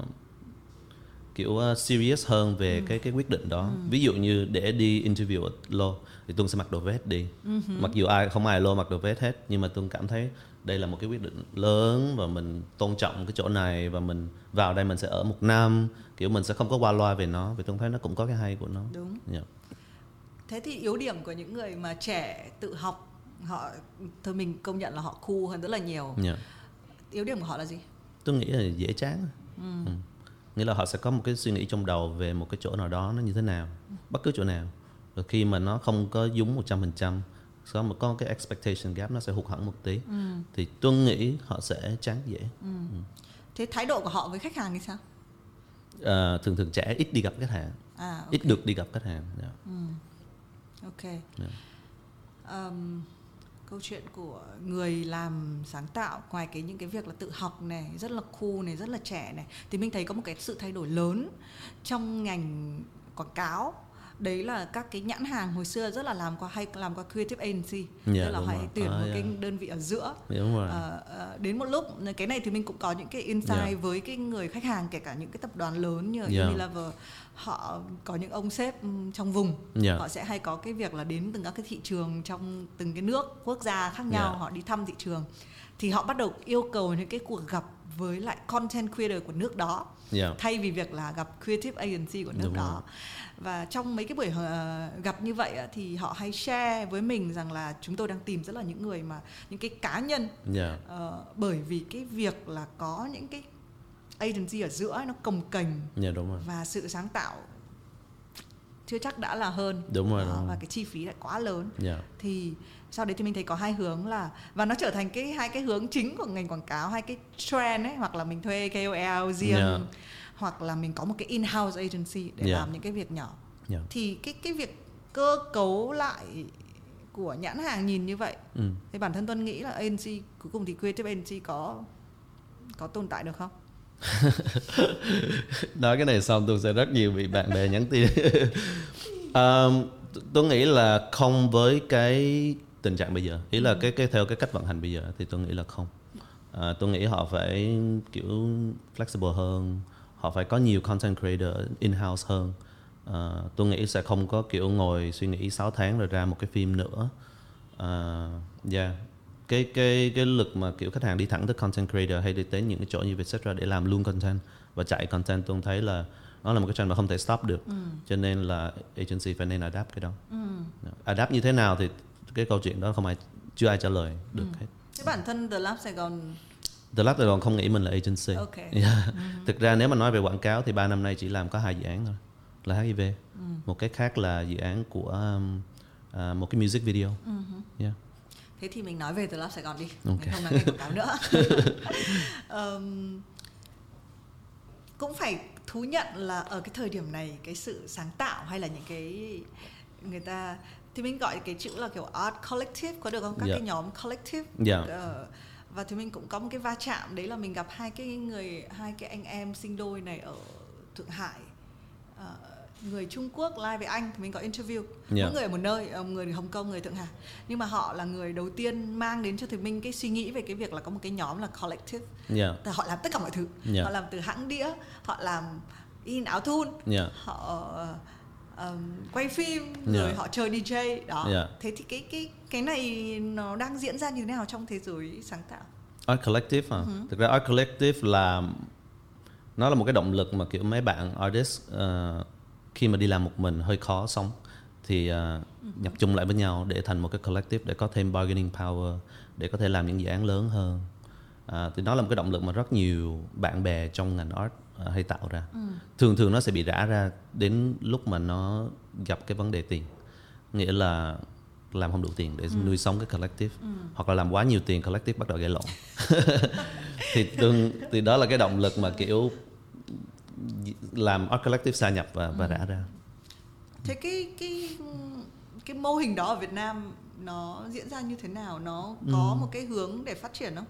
Speaker 3: kiểu uh, serious hơn về cái cái quyết định đó. Ví dụ như để đi interview ở Lo thì Tuân sẽ mặc đồ vest đi. Mặc dù ai không ai Lo mặc đồ vest hết, nhưng mà Tuân cảm thấy đây là một cái quyết định lớn và mình tôn trọng cái chỗ này và mình vào đây mình sẽ ở một năm, kiểu mình sẽ không có qua loa về nó. Vì Tuân thấy nó cũng có cái hay của nó.
Speaker 2: đúng
Speaker 3: Dạ.
Speaker 2: thế thì yếu điểm của những người mà trẻ tự học họ thôi mình công nhận là họ cool hơn rất là nhiều
Speaker 3: Dạ.
Speaker 2: yếu điểm của họ là gì
Speaker 3: tôi nghĩ là dễ chán ừ. nghĩa là họ sẽ có một cái suy nghĩ trong đầu về một cái chỗ nào đó nó như thế nào bất cứ chỗ nào và khi mà nó không có dúng một trăm phần trăm có một có cái expectation gap nó sẽ hụt hẳn một tí. Thì tôi nghĩ họ sẽ chán dễ.
Speaker 2: Thế thái độ của họ với khách hàng thì sao?
Speaker 3: Ờ, thường thường trẻ ít đi gặp khách hàng.
Speaker 2: À ok.
Speaker 3: ít được đi gặp khách hàng dạ.
Speaker 2: ok.
Speaker 3: Dạ.
Speaker 2: Ờm, câu chuyện của người làm sáng tạo ngoài cái những cái việc là tự học này rất là cool này rất là trẻ này thì mình thấy có một cái sự thay đổi lớn trong ngành quảng cáo đấy là các cái nhãn hàng hồi xưa rất là làm qua hay làm qua creative agency
Speaker 3: Dạ,
Speaker 2: tức là
Speaker 3: rồi.
Speaker 2: tuyển
Speaker 3: À,
Speaker 2: một
Speaker 3: dạ.
Speaker 2: cái đơn vị ở giữa
Speaker 3: Dạ, đúng rồi
Speaker 2: ờ, đến một lúc cái này thì mình cũng có những cái insight
Speaker 3: Dạ.
Speaker 2: với cái người khách hàng kể cả những cái tập đoàn lớn như
Speaker 3: Dạ.
Speaker 2: Unilever họ có những ông sếp ừm, trong vùng
Speaker 3: Dạ.
Speaker 2: họ sẽ hay có cái việc là đến từng các cái thị trường trong từng cái nước quốc gia khác nhau
Speaker 3: Dạ.
Speaker 2: họ đi thăm thị trường thì họ bắt đầu yêu cầu những cái cuộc gặp với lại content creator của nước đó
Speaker 3: Dạ.
Speaker 2: thay vì việc là gặp creative agency của nước
Speaker 3: Đúng
Speaker 2: đó và trong mấy cái buổi ờ, gặp như vậy thì họ hay share với mình rằng là chúng tôi đang tìm rất là những người mà những cái cá nhân
Speaker 3: Dạ.
Speaker 2: ờ, bởi vì cái việc là có những cái agency ở giữa nó cồng kềnh
Speaker 3: Dạ đúng rồi.
Speaker 2: và sự sáng tạo chưa chắc đã là hơn
Speaker 3: Đúng rồi, đúng rồi.
Speaker 2: và cái chi phí lại quá lớn
Speaker 3: Dạ.
Speaker 2: thì sau đấy thì mình thấy có hai hướng là và nó trở thành cái hai cái hướng chính của ngành quảng cáo hai cái trend ấy hoặc là mình thuê KOL riêng
Speaker 3: Yeah.
Speaker 2: Hoặc là mình có một cái in-house agency để
Speaker 3: Yeah.
Speaker 2: làm những cái việc nhỏ
Speaker 3: Dạ.
Speaker 2: thì cái cái việc cơ cấu lại của nhãn hàng nhìn như vậy
Speaker 3: Ừ.
Speaker 2: thì bản thân tuân nghĩ là agency cuối cùng thì creative agency có có tồn tại được không <laughs>
Speaker 3: nói cái này xong tôi sẽ rất nhiều bị bạn bè nhắn tin <laughs> um, tôi nghĩ là không với cái tình trạng bây giờ ý là cái cái theo cái cách vận hành bây giờ thì tôi nghĩ là không à, tôi nghĩ họ phải kiểu flexible hơn họ phải có nhiều content creator in house hơn. À, tôi nghĩ sẽ không có kiểu ngồi suy nghĩ 6 tháng rồi ra một cái phim nữa. À, yeah. Cái cái cái lực mà kiểu khách hàng đi thẳng tới content creator hay đi tới những cái chỗ như Vietcetera để làm luôn content và chạy content tôi thấy là nó là một cái trend mà không thể stop được. Cho nên là agency phải nên adapt cái đó. Adapt như thế nào thì cái câu chuyện đó không ai chưa ai trả lời được hết.
Speaker 2: Thế bản thân The Lab Sài Gòn
Speaker 3: The Last còn không nghĩ mình là agency
Speaker 2: Ok. <laughs>
Speaker 3: yeah. thực ra nếu mà nói về quảng cáo thì ba năm nay chỉ làm có hai dự án thôi là HIV một cái khác là dự án của um, à, một cái music video yeah.
Speaker 2: Thế thì mình nói về The Lab Sài Gòn đi
Speaker 3: Ok.
Speaker 2: Mình không nói về quảng cáo nữa <laughs> Ờm, Cũng phải thú nhận là ở cái thời điểm này Cái sự sáng tạo hay là những cái Người ta Thì mình gọi cái chữ là kiểu art collective Có được không? Các
Speaker 3: Dạ.
Speaker 2: cái nhóm collective
Speaker 3: Dạ.
Speaker 2: Ờ, Và thì mình cũng có một cái va chạm Đấy là mình gặp hai cái người Hai cái anh em sinh đôi này ở Thượng Hải Ờ, người Trung Quốc live với anh thì mình có interview
Speaker 3: Dạ.
Speaker 2: mỗi người ở một nơi ờ, người Hồng Kông người Thượng Hải nhưng mà họ là người đầu tiên mang đến cho Thùy Minh cái suy nghĩ về cái việc là có một cái nhóm là collective
Speaker 3: Yeah.
Speaker 2: Là họ làm tất cả mọi thứ
Speaker 3: Dạ.
Speaker 2: họ làm từ hãng đĩa họ làm in áo thun
Speaker 3: Yeah.
Speaker 2: họ ờm, quay phim
Speaker 3: Dạ.
Speaker 2: rồi họ chơi DJ đó
Speaker 3: Dạ.
Speaker 2: thế thì cái cái cái này nó đang diễn ra như thế nào trong thế giới sáng tạo
Speaker 3: Art Collective à? Thực ra Art Collective là nó là một cái động lực mà kiểu mấy bạn artist ờ, khi mà đi làm một mình hơi khó sống thì ờ, nhập chung lại với nhau để thành một cái collective để có thêm bargaining power để có thể làm những dự án lớn hơn. À, thì nó là một cái động lực mà rất nhiều bạn bè trong ngành art hay tạo ra. Thường thường nó sẽ bị rã ra đến lúc mà nó gặp cái vấn đề tiền. Nghĩa là làm không đủ tiền để nuôi sống cái collective. Hoặc là làm quá nhiều tiền collective bắt đầu gây lộn. <laughs> Thì tương thì đó là cái động lực mà kiểu làm art collective sa nhập và và rã ra.
Speaker 2: Thế cái cái cái mô hình đó ở Việt Nam nó diễn ra như thế nào? Nó có một cái hướng để phát triển không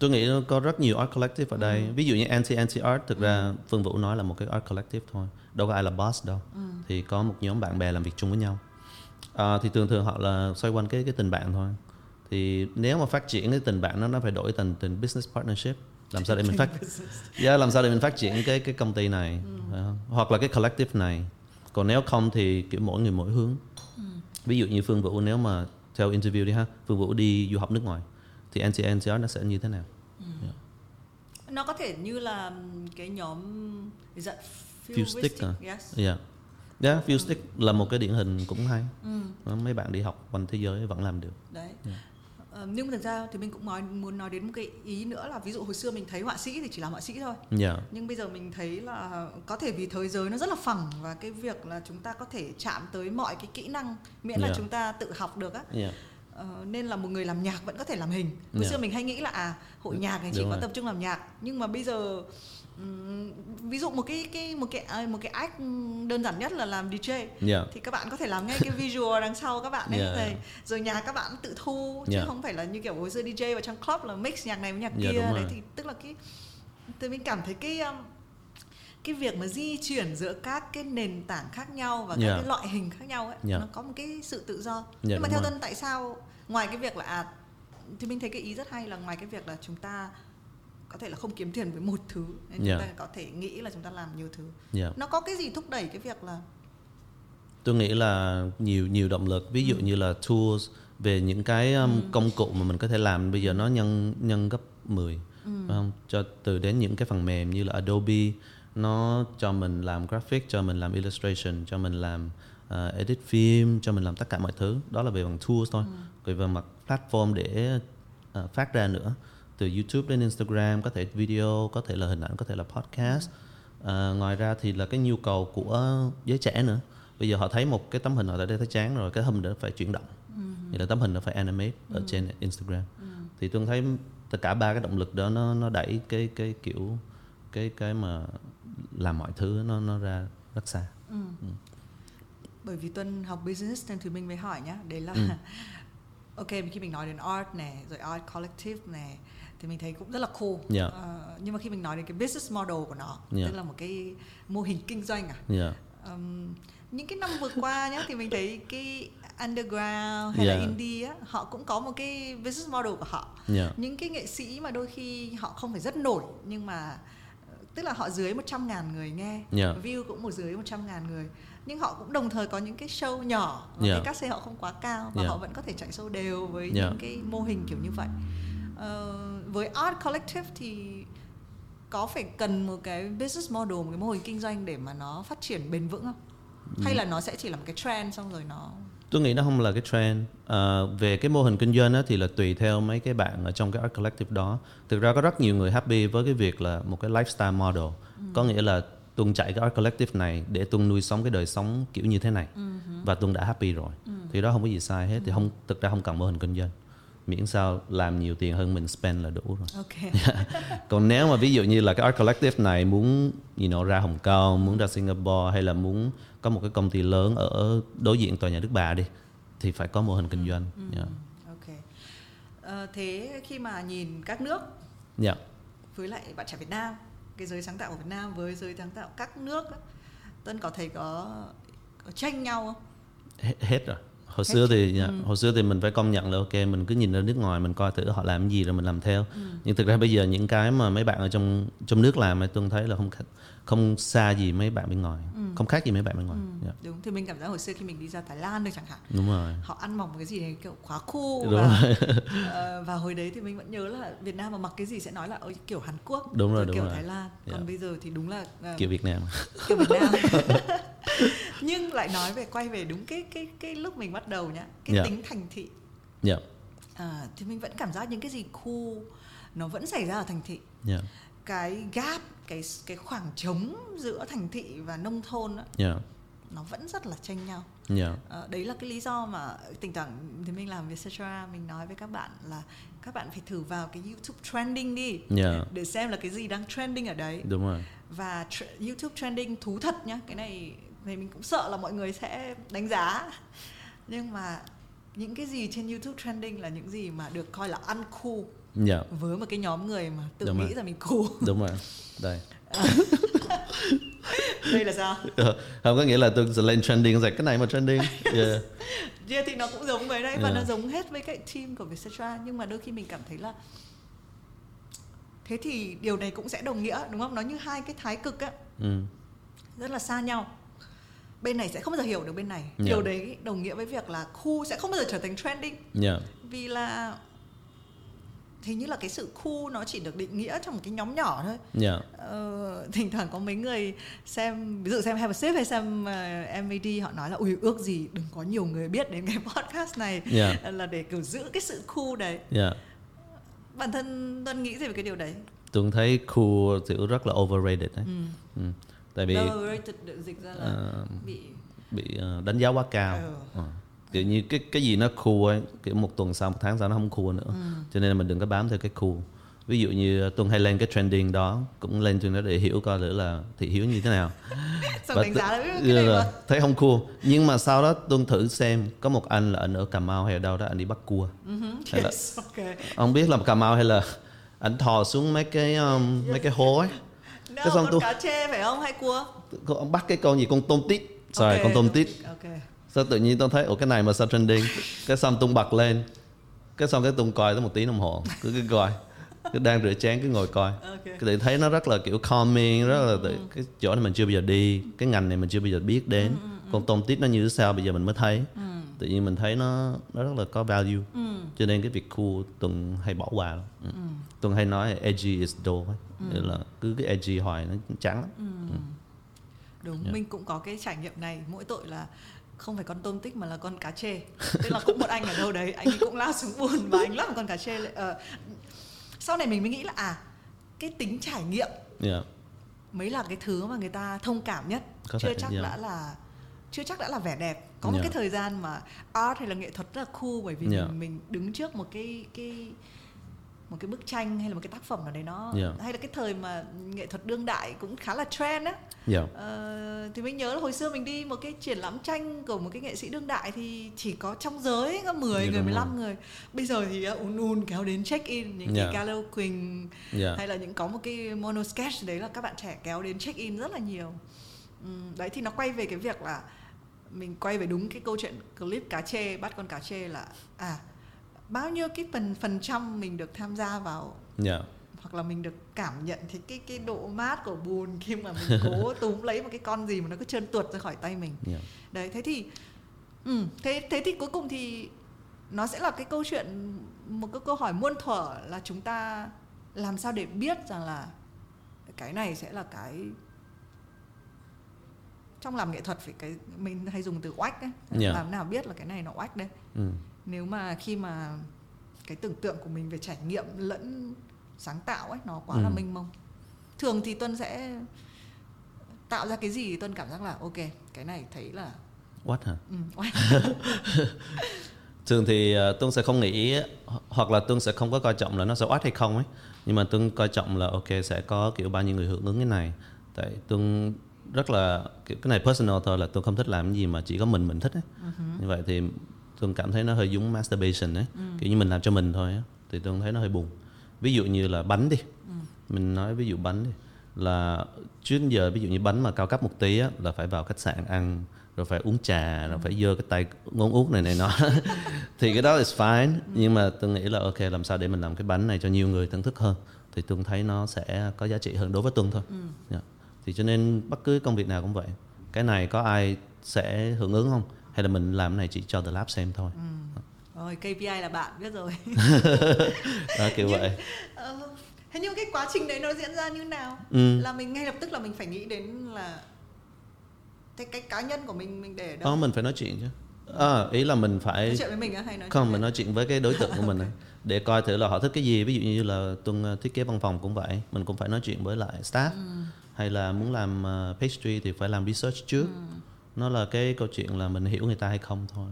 Speaker 3: tôi nghĩ nó có rất nhiều art collective ở đây. Ví dụ như anti anti art thực ra phương vũ nói là một cái art collective thôi. Đâu có ai là boss đâu. Thì có một nhóm bạn bè làm việc chung với nhau. À, thì thường thường họ là xoay quanh cái cái tình bạn thôi. Thì nếu mà phát triển cái tình bạn nó nó phải đổi thành tình business partnership. Làm sao để mình phát <laughs> yeah, làm sao để mình phát triển cái cái công ty này. Phải không? hoặc là cái collective này. Còn nếu không thì kiểu mỗi người mỗi hướng. Ví dụ như phương vũ nếu mà theo interview đi ha phương vũ đi du học nước ngoài thì anti art nó sẽ như thế nào
Speaker 2: nó có thể như là cái nhóm dạ,
Speaker 3: Fuse stick à?
Speaker 2: yes.
Speaker 3: Yeah. Yeah, Fuse Stick là một cái điển hình cũng hay. Đó, Mấy bạn đi học quanh thế giới vẫn làm được.
Speaker 2: đấy Ờ, nhưng mà thực ra thì mình cũng nói muốn nói đến một cái ý nữa là ví dụ hồi xưa mình thấy họa sĩ thì chỉ làm họa sĩ thôi
Speaker 3: Yeah.
Speaker 2: nhưng bây giờ mình thấy là có thể vì thế giới nó rất là phẳng và cái việc là chúng ta có thể chạm tới mọi cái kỹ năng miễn là
Speaker 3: Yeah.
Speaker 2: chúng ta tự học được á
Speaker 3: Yeah.
Speaker 2: Ờ, nên là một người làm nhạc vẫn có thể làm hình hồi
Speaker 3: Yeah.
Speaker 2: xưa mình hay nghĩ là à hội nhạc này chỉ
Speaker 3: Đúng
Speaker 2: có
Speaker 3: rồi.
Speaker 2: tập trung làm nhạc nhưng mà bây giờ ví dụ một cái cái một cái à, một cái act đơn giản nhất là làm DJ
Speaker 3: Yeah.
Speaker 2: thì các bạn có thể làm ngay cái visual đằng sau các bạn ấy
Speaker 3: Yeah.
Speaker 2: rồi, rồi nhạc các bạn tự thu chứ
Speaker 3: Yeah.
Speaker 2: không phải là như kiểu hồi xưa DJ vào trong club là mix nhạc này với nhạc
Speaker 3: Yeah,
Speaker 2: kia đấy thì tức là cái thì mình cảm thấy cái um, cái việc mà di chuyển giữa các cái nền tảng khác nhau và các
Speaker 3: Yeah.
Speaker 2: cái loại hình khác nhau ấy
Speaker 3: Yeah.
Speaker 2: nó có một cái sự tự do
Speaker 3: Yeah,
Speaker 2: nhưng mà theo
Speaker 3: rồi.
Speaker 2: tân tại sao ngoài cái việc là à, thì mình thấy cái ý rất hay là ngoài cái việc là chúng ta có thể là không kiếm tiền với một thứ nên
Speaker 3: Yeah.
Speaker 2: chúng ta có thể nghĩ là chúng ta làm nhiều thứ
Speaker 3: Yeah.
Speaker 2: nó có cái gì thúc đẩy cái việc là
Speaker 3: Tôi nghĩ là nhiều nhiều động lực, ví dụ như là tools về những cái um, công cụ mà mình có thể làm bây giờ nó nhân nhân gấp 10. phải không cho từ đến những cái phần mềm như là Adobe nó cho mình làm graphic cho mình làm illustration cho mình làm uh, edit phim cho mình làm tất cả mọi thứ. Đó là về bằng tools thôi. Rồi về mặt platform để uh, phát ra nữa. Từ YouTube đến Instagram có thể video có thể là hình ảnh có thể là podcast. Ờ, ngoài ra thì là cái nhu cầu của giới trẻ nữa. Bây giờ họ thấy một cái tấm hình họ đã thấy chán rồi cái hình đó phải chuyển động. Thì là tấm hình nó phải animate ở trên Instagram. Thì tôi thấy tất cả ba cái động lực đó nó nó đẩy cái cái kiểu cái cái mà làm mọi thứ nó nó ra rất xa
Speaker 2: bởi vì tuân học business nên thì mình mới hỏi nhá đấy là
Speaker 3: Ừ. <laughs>
Speaker 2: ok khi mình nói đến art này rồi art collective này thì mình thấy cũng rất là cool
Speaker 3: Dạ.
Speaker 2: Ờ, nhưng mà khi mình nói đến cái business model của nó
Speaker 3: Dạ.
Speaker 2: tức là một cái mô hình kinh doanh à
Speaker 3: yeah.
Speaker 2: Ừm, những cái năm vừa qua nhá thì mình thấy cái underground hay là
Speaker 3: Yeah.
Speaker 2: indie á họ cũng có một cái business model của họ
Speaker 3: Yeah.
Speaker 2: những cái nghệ sĩ mà đôi khi họ không phải rất nổi nhưng mà tức là họ dưới 100 ngàn người nghe
Speaker 3: Yeah.
Speaker 2: view cũng một dưới 100 ngàn người nhưng họ cũng đồng thời có những cái show nhỏ
Speaker 3: Yeah.
Speaker 2: cái cát xe họ không quá cao và
Speaker 3: Yeah.
Speaker 2: họ vẫn có thể chạy show đều với
Speaker 3: Yeah.
Speaker 2: những cái mô hình kiểu như vậy Ờ, với art collective thì có phải cần một cái business model một cái mô hình kinh doanh để mà nó phát triển bền vững không hay là nó sẽ chỉ là một cái trend xong rồi nó
Speaker 3: tôi nghĩ nó không là cái trend. Ờ, về cái mô hình kinh doanh á, thì là tùy theo mấy cái bạn ở trong cái art collective đó. Thực ra có rất nhiều người happy với cái việc là một cái lifestyle model. Có nghĩa là tuân chạy cái art collective này để tuân nuôi sống cái đời sống kiểu như thế này. Và tuân đã happy rồi. Thì đó không có gì sai hết thì không thực ra không cần mô hình kinh doanh miễn sao làm nhiều tiền hơn mình spend là đủ rồi.
Speaker 2: Ok. <laughs>
Speaker 3: Còn nếu mà ví dụ như là cái art collective này muốn you know, ra Hồng Kông muốn ra Singapore hay là muốn có một cái công ty lớn ở đối diện tòa nhà Đức Bà đi thì phải có mô hình kinh doanh. Yeah.
Speaker 2: ok. Ờ, thế khi mà nhìn các nước
Speaker 3: Yeah.
Speaker 2: với lại bạn trẻ Việt Nam cái giới sáng tạo của Việt Nam với giới sáng tạo các nước Tân có thấy có, có tranh nhau không?
Speaker 3: hết, hết rồi hồi xưa thì dạ, hồi xưa thì mình phải công nhận là ok mình cứ nhìn ra nước ngoài mình coi thử họ làm cái gì rồi mình làm theo. Nhưng thực ra bây giờ những cái mà mấy bạn ở trong trong nước làm ấy tôi thấy là không không xa gì mấy bạn bên ngoài không khác gì mấy bạn bên ngoài. Dạ,
Speaker 2: Đúng thì mình cảm giác hồi xưa khi mình đi ra Thái Lan được chẳng hạn
Speaker 3: đúng rồi.
Speaker 2: họ ăn mặc một cái gì đấy kiểu quá cool
Speaker 3: Đúng
Speaker 2: và <laughs> ờ, và hồi đấy thì mình vẫn nhớ là Việt Nam mà mặc cái gì sẽ nói là "Ôi, kiểu Hàn Quốc
Speaker 3: Đúng rồi,
Speaker 2: rồi
Speaker 3: đúng
Speaker 2: kiểu
Speaker 3: rồi.
Speaker 2: Thái Lan. Còn
Speaker 3: Dạ.
Speaker 2: bây giờ thì đúng là ờ,
Speaker 3: kiểu Việt Nam.
Speaker 2: kiểu Việt Nam. <laughs> <laughs> Nhưng lại nói về quay về đúng cái cái cái lúc mình bắt đầu nhá cái
Speaker 3: Dạ.
Speaker 2: tính thành thị.
Speaker 3: Dạ.
Speaker 2: À, thì mình vẫn cảm giác những cái gì cool nó vẫn xảy ra ở thành thị.
Speaker 3: Dạ
Speaker 2: cái gap cái cái khoảng trống giữa thành thị và nông thôn á,
Speaker 3: dạ.
Speaker 2: nó vẫn rất là tranh nhau.
Speaker 3: Dạ.
Speaker 2: Ờ, đấy là cái lý do mà thỉnh thoảng thì mình làm Vietcetera mình nói với các bạn là các bạn phải thử vào cái YouTube trending đi
Speaker 3: dạ.
Speaker 2: để xem là cái gì đang trending ở đấy.
Speaker 3: Đúng rồi.
Speaker 2: Và tr- YouTube trending thú thật nhá cái này thì mình cũng sợ là mọi người sẽ đánh giá. Nhưng mà những cái gì trên YouTube trending là những gì mà được coi là uncool
Speaker 3: dạ.
Speaker 2: Với một cái nhóm người mà tự
Speaker 3: Đúng
Speaker 2: nghĩ
Speaker 3: rồi.
Speaker 2: rằng mình cool.
Speaker 3: Đúng rồi. Đây. <laughs>
Speaker 2: Đây là sao?
Speaker 3: Không có nghĩa là tôi sẽ lên trending rồi cái này mà trending. Yeah. <laughs>
Speaker 2: Yeah, thì nó cũng giống với đấy và
Speaker 3: Yeah.
Speaker 2: nó giống hết với cái team của Vietcetera. Nhưng mà đôi khi mình cảm thấy là thế thì điều này cũng sẽ đồng nghĩa đúng không? Nó như hai cái thái cực á.
Speaker 3: Ừ.
Speaker 2: rất là xa nhau. Bên này sẽ không bao giờ hiểu được bên này.
Speaker 3: Yeah.
Speaker 2: điều đấy đồng nghĩa với việc là khu sẽ không bao giờ trở thành trending.
Speaker 3: Dạ.
Speaker 2: Vì là hình như là cái sự khu nó chỉ được định nghĩa trong một cái nhóm nhỏ thôi.
Speaker 3: Dạ.
Speaker 2: Ờ, <laughs> thỉnh thoảng có mấy người xem ví dụ xem Have a Sip hay xem uh, MAD họ nói là ui ước gì đừng có nhiều người biết đến cái <laughs> podcast này.
Speaker 3: Dạ.
Speaker 2: Là để kiểu giữ cái sự cool đấy.
Speaker 3: Dạ.
Speaker 2: Bản thân Tuân nghĩ gì về cái điều đấy?
Speaker 3: Tôi thấy cool kiểu rất là overrated đấy.
Speaker 2: Ừ.
Speaker 3: ừ. tại vì
Speaker 2: Overrated dịch ra là
Speaker 3: ờ,
Speaker 2: bị
Speaker 3: bị ờ, đánh giá quá cao.
Speaker 2: Ừ.
Speaker 3: Ờ. kiểu như cái cái gì nó cool ấy kiểu một tuần sau một tháng sau nó không cool nữa. Cho nên là mình đừng có bám theo cái cool. Ví dụ như tuần hay lên cái trending đó cũng lên trên đó để hiểu coi thử là thị hiếu như thế nào. <laughs>
Speaker 2: Xong
Speaker 3: Và
Speaker 2: đánh giá là "Ui, cái này
Speaker 3: rồi,
Speaker 2: mà.
Speaker 3: thấy không cool. Nhưng mà sau đó tuân thử xem có một anh là anh ở Cà Mau hay ở đâu đó anh đi bắt cua. Hay là
Speaker 2: yes, ok.
Speaker 3: Ông biết là Cà Mau hay là anh thò xuống mấy cái um, mấy cái hố ấy. <laughs>
Speaker 2: No,
Speaker 3: Cái xong
Speaker 2: con
Speaker 3: tôi-
Speaker 2: cá chê phải không? Hay cua?
Speaker 3: Ông bắt cái con gì? Con tôm tít. Rồi
Speaker 2: Ok,
Speaker 3: con tôm tít.
Speaker 2: Ok
Speaker 3: sao tự nhiên tôi thấy ủa cái này mà sao trending? Cái xong tung bật lên. Cái xong cái tung coi tới một tí đồng hồ. Cứ cứ coi. Cứ đang rửa chén cứ ngồi coi.
Speaker 2: Ok.
Speaker 3: Cái tự thấy nó rất là kiểu calming rất là tự, cái chỗ này mình chưa bao giờ đi. Cái ngành này mình chưa bao giờ biết đến. Con tôm tít nó như thế sao bây giờ mình mới thấy. Tự nhiên mình thấy nó nó rất là có value. Cho nên cái việc cool tuần hay bỏ qua lắm. Ừ. tuần hay nói edgy is dull ấy. Nghĩa là cứ cái edgy hoài nó chán lắm.
Speaker 2: Đúng
Speaker 3: Dạ.
Speaker 2: mình cũng có cái trải nghiệm này. Mỗi tội là không phải con tôm tích mà là con cá chê tức là cũng một anh ở đâu đấy anh ấy cũng lao xuống bùn và anh lắp một con cá chê. Ờ, sau này mình mới nghĩ là à cái tính trải nghiệm
Speaker 3: yeah.
Speaker 2: mới là cái thứ mà người ta thông cảm nhất
Speaker 3: Có
Speaker 2: chưa
Speaker 3: thể,
Speaker 2: chắc
Speaker 3: yeah.
Speaker 2: đã là chưa chắc đã là vẻ đẹp có một
Speaker 3: Yeah.
Speaker 2: cái thời gian mà art hay là nghệ thuật rất là cool bởi vì
Speaker 3: Yeah.
Speaker 2: mình, mình đứng trước một cái cái một cái bức tranh hay là một cái tác phẩm nào đấy nó
Speaker 3: Yeah.
Speaker 2: hay là cái thời mà nghệ thuật đương đại cũng khá là trend á
Speaker 3: Yeah.
Speaker 2: Ờ, thì mình nhớ là hồi xưa mình đi một cái triển lãm tranh của một cái nghệ sĩ đương đại thì chỉ có trong giới có 10
Speaker 3: Dạ,
Speaker 2: người
Speaker 3: đúng
Speaker 2: 15 người bây giờ thì uh, un un kéo đến check in những
Speaker 3: Dạ.
Speaker 2: cái Gallo Quỳnh
Speaker 3: Yeah.
Speaker 2: hay là những có một cái mono sketch đấy là các bạn trẻ kéo đến check in rất là nhiều Ừm, đấy thì nó quay về cái việc là mình quay về đúng cái câu chuyện clip cá chê bắt con cá chê là à bao nhiêu cái phần phần trăm mình được tham gia vào
Speaker 3: Yeah.
Speaker 2: hoặc là mình được cảm nhận thì cái cái độ mát của bùn khi mà mình cố <laughs> túm lấy một cái con gì mà nó cứ trơn tuột ra khỏi tay mình
Speaker 3: Yeah.
Speaker 2: đấy thế thì ừ, thế thế thì cuối cùng thì nó sẽ là cái câu chuyện một cái câu hỏi muôn thuở là chúng ta làm sao để biết rằng là cái này sẽ là cái trong làm nghệ thuật phải cái mình hay dùng từ oách ấy
Speaker 3: Yeah.
Speaker 2: làm nào biết là cái này nó oách đấy
Speaker 3: Ừ.
Speaker 2: nếu mà khi mà cái tưởng tượng của mình về trải nghiệm lẫn sáng tạo ấy nó quá là
Speaker 3: Ừ.
Speaker 2: mênh mông thường thì tuân sẽ tạo ra cái gì tuân cảm giác là ok cái này thấy là
Speaker 3: What hả?
Speaker 2: ừ, oách. <laughs> <laughs>
Speaker 3: thường thì uh, tuân sẽ không nghĩ hoặc là tuân sẽ không có coi trọng là nó sẽ oách hay không ấy nhưng mà tuân coi trọng là ok sẽ có kiểu bao nhiêu người hưởng ứng cái này tại tuân rất là kiểu cái này personal thôi là tuân không thích làm cái gì mà chỉ có mình mình thích ấy như vậy thì tuân cảm thấy nó hơi giống masturbation ấy. Kiểu như mình làm cho mình thôi á thì tuân thấy nó hơi buồn. Ví dụ như là bánh đi. Mình nói ví dụ bánh đi. Là trước giờ ví dụ như bánh mà cao cấp một tí á là phải vào khách sạn ăn rồi phải uống trà rồi phải giơ cái tay ngón út này này nọ. <laughs> Thì cái đó is fine. Nhưng mà tôi nghĩ là ok làm sao để mình làm cái bánh này cho nhiều người thưởng thức hơn? Thì tôi thấy nó sẽ có giá trị hơn đối với tuân thôi. Dạ. thì cho nên bất cứ công việc nào cũng vậy. Cái này có ai sẽ hưởng ứng không hay là mình làm cái này chỉ cho the lab xem thôi.
Speaker 2: Rồi KPI là bạn biết rồi. <laughs>
Speaker 3: Đó kiểu
Speaker 2: Nhưng-
Speaker 3: vậy.
Speaker 2: Ờ, thế nhưng cái quá trình đấy nó diễn ra như nào?
Speaker 3: Ừ.
Speaker 2: là mình ngay lập tức là mình phải nghĩ đến là thế cái cá nhân của mình mình để ở
Speaker 3: Đó
Speaker 2: đâu
Speaker 3: mình phải nói chuyện chứ. À, ý là mình phải
Speaker 2: nói chuyện với mình hay nói chuyện
Speaker 3: không
Speaker 2: với-
Speaker 3: mình nói chuyện với cái đối tượng của mình ấy, <laughs> để coi thử là họ thích cái gì. Ví dụ như là tuần ờ, thiết kế văn phòng cũng vậy. Mình cũng phải nói chuyện với lại staff. Hay là muốn làm ờ, pastry thì phải làm research trước nó là cái câu chuyện là mình hiểu người ta hay không thôi.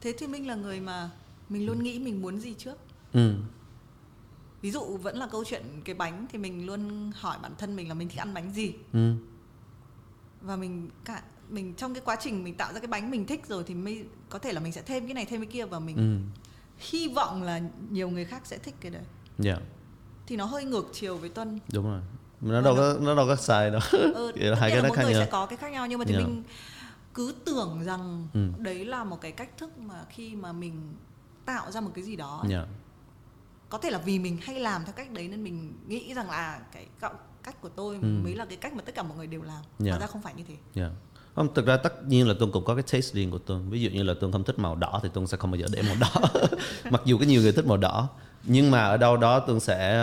Speaker 2: Thế thì mình là người mà mình luôn nghĩ mình muốn gì trước?
Speaker 3: Ừ.
Speaker 2: Ví dụ vẫn là câu chuyện cái bánh thì mình luôn hỏi bản thân mình là mình thích ăn bánh gì?
Speaker 3: Ừ.
Speaker 2: Và mình cả mình trong cái quá trình mình tạo ra cái bánh mình thích rồi thì mới có thể là mình sẽ thêm cái này thêm cái kia và mình
Speaker 3: ừ.
Speaker 2: hy vọng là nhiều người khác sẽ thích cái đấy.
Speaker 3: Dạ.
Speaker 2: Thì nó hơi ngược chiều với tuân.
Speaker 3: Đúng rồi nó đâu có nó đâu có sai đâu
Speaker 2: ừ, <laughs>
Speaker 3: Kiểu hai cái nó khác nhau
Speaker 2: sẽ có cái khác nhau nhưng mà thì
Speaker 3: Yeah.
Speaker 2: mình cứ tưởng rằng
Speaker 3: Ừ.
Speaker 2: đấy là một cái cách thức mà khi mà mình tạo ra một cái gì đó
Speaker 3: dạ
Speaker 2: có thể là vì mình hay làm theo cách đấy nên mình nghĩ rằng là cái cách của tôi
Speaker 3: Ừ.
Speaker 2: mới là cái cách mà tất cả mọi người đều làm
Speaker 3: Yeah.
Speaker 2: hóa ra không phải như thế
Speaker 3: Dạ. Không, thực ra tất nhiên là Tuân cũng có cái taste riêng của Tuân. Ví dụ như là Tuân không thích màu đỏ thì Tuân sẽ không bao giờ để màu đỏ. <laughs> <laughs> Mặc dù có nhiều người thích màu đỏ. Nhưng mà ở đâu đó Tuân sẽ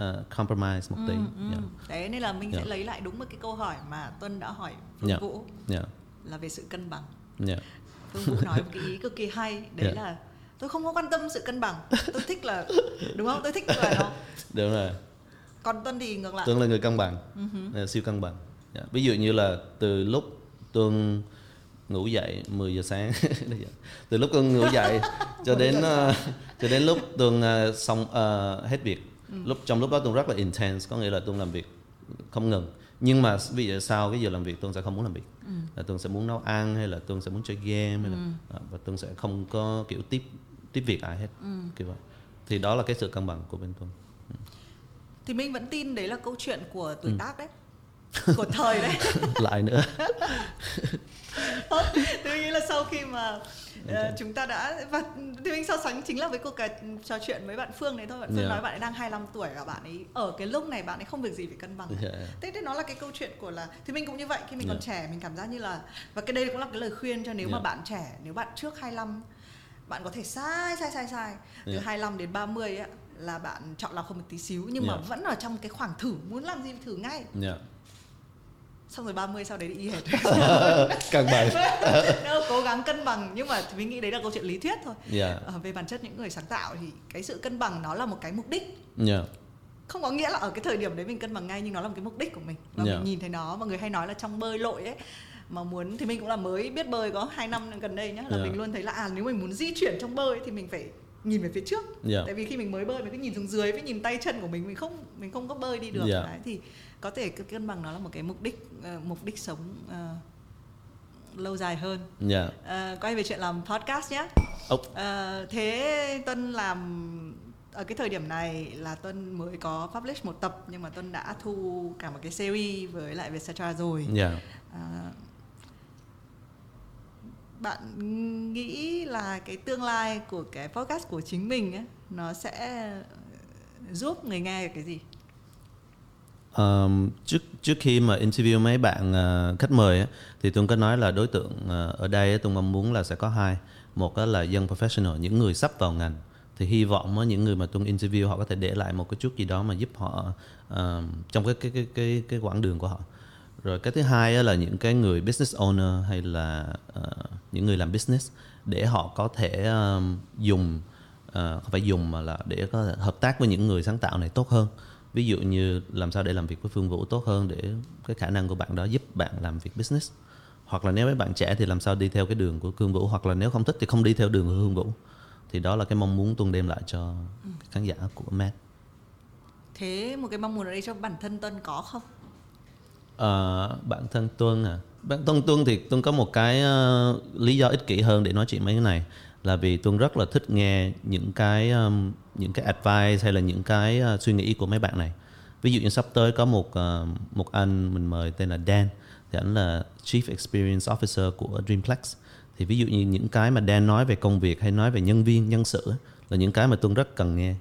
Speaker 3: uh, compromise một tí.
Speaker 2: ừ.
Speaker 3: Dạ.
Speaker 2: đấy nên là mình sẽ
Speaker 3: Yeah.
Speaker 2: lấy lại đúng một cái câu hỏi mà tuân đã hỏi phương
Speaker 3: Yeah.
Speaker 2: vũ
Speaker 3: Dạ.
Speaker 2: là về sự cân bằng
Speaker 3: Dạ.
Speaker 2: phương vũ nói một cái ý cực kỳ hay đấy
Speaker 3: Yeah.
Speaker 2: là tôi không có quan tâm sự cân bằng tôi thích là đúng không tôi thích là nó <laughs>
Speaker 3: Đúng rồi.
Speaker 2: còn tuân thì ngược lại
Speaker 3: Tuân là người cân bằng.
Speaker 2: Ừ
Speaker 3: Là siêu cân bằng. Dạ. Ví dụ như là từ lúc Tuân ngủ dậy 10 giờ sáng <laughs> từ lúc Tuân ngủ dậy cho <laughs> đến ờ, cho đến lúc Tuân ờ, xong ờ, hết việc lúc trong lúc đó Tuân rất là intense có nghĩa là Tuân làm việc không ngừng. Nhưng mà dụ sau cái giờ làm việc Tuân sẽ không muốn làm việc. Là Tuân sẽ muốn nấu ăn hay là Tuân sẽ muốn chơi game hay là ờ, và Tuân sẽ không có kiểu tiếp tiếp việc ai hết. Kiểu vậy. Thì đó là cái sự cân bằng của bên Tuân
Speaker 2: thì mình vẫn tin đấy là câu chuyện của tuổi tác đấy <laughs> của thời đấy <laughs>
Speaker 3: lại nữa <laughs>
Speaker 2: tôi nghĩ là sau khi mà uh, chúng ta đã và thì mình so sánh chính là với cuộc trò chuyện với bạn Phương này thôi bạn Phương
Speaker 3: Yeah.
Speaker 2: nói bạn ấy đang 25 tuổi và bạn ấy ở cái lúc này bạn ấy không việc gì phải cân bằng
Speaker 3: Yeah.
Speaker 2: thế thì nó là cái câu chuyện của là thì mình cũng như vậy khi mình còn
Speaker 3: Yeah.
Speaker 2: trẻ mình cảm giác như là và cái đây cũng là cái lời khuyên cho nếu mà
Speaker 3: Yeah.
Speaker 2: bạn trẻ nếu bạn trước 25 bạn có thể sai sai sai sai từ
Speaker 3: Yeah.
Speaker 2: 25 đến 30 á là bạn chọn lọc hơn một tí xíu nhưng mà
Speaker 3: Yeah.
Speaker 2: vẫn ở trong cái khoảng thử muốn làm gì thử ngay
Speaker 3: dạ
Speaker 2: xong rồi 30 sau đấy đi y hệt.
Speaker 3: Cân bằng
Speaker 2: Đâu, cố gắng cân bằng nhưng mà mình nghĩ đấy là câu chuyện lý thuyết thôi.
Speaker 3: Dạ.
Speaker 2: Ờ, về bản chất những người sáng tạo thì cái sự cân bằng nó là một cái mục đích.
Speaker 3: Dạ.
Speaker 2: Không có nghĩa là ở cái thời điểm đấy mình cân bằng ngay nhưng nó là một cái mục đích của mình. Và
Speaker 3: Yeah.
Speaker 2: mình nhìn thấy nó mọi người hay nói là trong bơi lội ấy mà muốn thì mình cũng là mới biết bơi có 2 năm gần đây nhá là
Speaker 3: Yeah.
Speaker 2: mình luôn thấy là à nếu mình muốn di chuyển trong bơi thì mình phải nhìn về phía trước.
Speaker 3: Yeah.
Speaker 2: tại vì khi mình mới bơi mình cứ nhìn xuống dưới với nhìn tay chân của mình mình không mình không có bơi đi được.
Speaker 3: Yeah.
Speaker 2: đấy thì có thể cái cân bằng nó là một cái mục đích ờ, mục đích sống ờ, lâu dài hơn
Speaker 3: dạ
Speaker 2: Ờ, quay về chuyện làm podcast nhé
Speaker 3: Ốc.
Speaker 2: Ờ, thế Tuân làm ở cái thời điểm này là Tuân mới có publish một tập nhưng mà Tuân đã thu cả một cái series với lại Vietcetera rồi.
Speaker 3: dạ
Speaker 2: À, bạn nghĩ là cái tương lai của cái podcast của chính mình ấy, nó sẽ giúp người nghe cái gì?
Speaker 3: Um, trước trước khi mà interview mấy bạn uh, khách mời á, thì tôi có nói là đối tượng uh, ở đây tôi mong muốn là sẽ có hai. Một là dân professional những người sắp vào ngành. Thì hy vọng á, những người mà tôi interview họ có thể để lại một cái chút gì đó mà giúp họ uh, trong cái cái cái cái cái quãng đường của họ. Rồi cái thứ hai á là những cái người business owner hay là uh, những người làm business để họ có thể um, dùng uh, không phải dùng mà là để có thể hợp tác với những người sáng tạo này tốt hơn ví dụ như làm sao để làm việc với Phương Vũ tốt hơn để cái khả năng của bạn đó giúp bạn làm việc business? Hoặc là nếu mấy bạn trẻ thì làm sao đi theo cái đường của Phương Vũ? Hoặc là nếu không thích thì không đi theo đường của Phương Vũ. Thì đó là cái mong muốn Tuân đem lại cho khán giả của Matt.
Speaker 2: Thế một cái mong muốn ở đây cho bản thân Tuân có không?
Speaker 3: Ờ, bản thân Tuân à? Bản thân Tuân thì Tuân có một cái ờ, lý do ích kỷ hơn để nói chuyện mấy cái này là vì Tuân rất là thích nghe những cái um, những cái advice hay là những cái ờ, suy nghĩ của mấy bạn này. Ví dụ như sắp tới có một ờ, một anh mình mời tên là Dan. Thì anh là Chief Experience Officer của Dreamplex. Thì ví dụ như những cái mà Dan nói về công việc hay nói về nhân viên nhân sự là những cái mà Tuân rất cần nghe.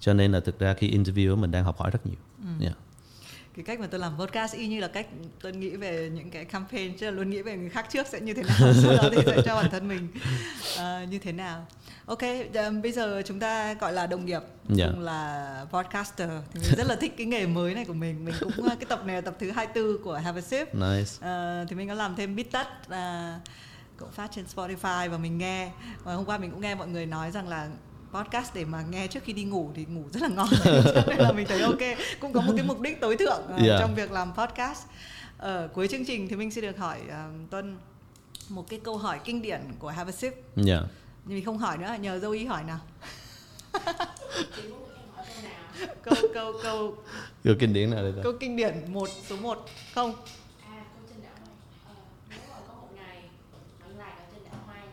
Speaker 3: Cho nên là thực ra khi interview mình đang học hỏi rất nhiều. Yeah.
Speaker 2: Cái cách mà tôi làm podcast y như là cách tôi nghĩ về những cái campaign chứ là luôn nghĩ về người khác trước sẽ như thế nào sau đó thì sẽ cho bản thân mình ờ, như thế nào. Ok ờ, bây giờ chúng ta gọi là đồng nghiệp
Speaker 3: Dạ.
Speaker 2: cùng là podcaster. Thì mình rất là thích cái nghề mới này của mình. Mình cũng ờ, cái tập này là tập thứ 24 của Have a Sip.
Speaker 3: Nice.
Speaker 2: Ờ, thì mình có làm thêm bít tất à, cũng phát trên Spotify và mình nghe. Và hôm qua mình cũng nghe mọi người nói rằng là podcast để mà nghe trước khi đi ngủ thì ngủ rất là ngon <laughs> nên là mình thấy ok cũng có một cái mục đích tối thượng ờ,
Speaker 3: Yeah.
Speaker 2: trong việc làm podcast ở cuối chương trình thì mình sẽ được hỏi ờ, Tuân một cái câu hỏi kinh điển của Have a Sip
Speaker 3: yeah.
Speaker 2: nhưng mình không hỏi nữa nhờ dâu ý hỏi nào <laughs> câu câu câu
Speaker 3: Câu kinh điển nào đây ta?
Speaker 2: câu kinh điển một số 1 không
Speaker 4: À, câu trên đảo này ờ, Nếu mà có một ngày bạn lạc ở trên đảo hoang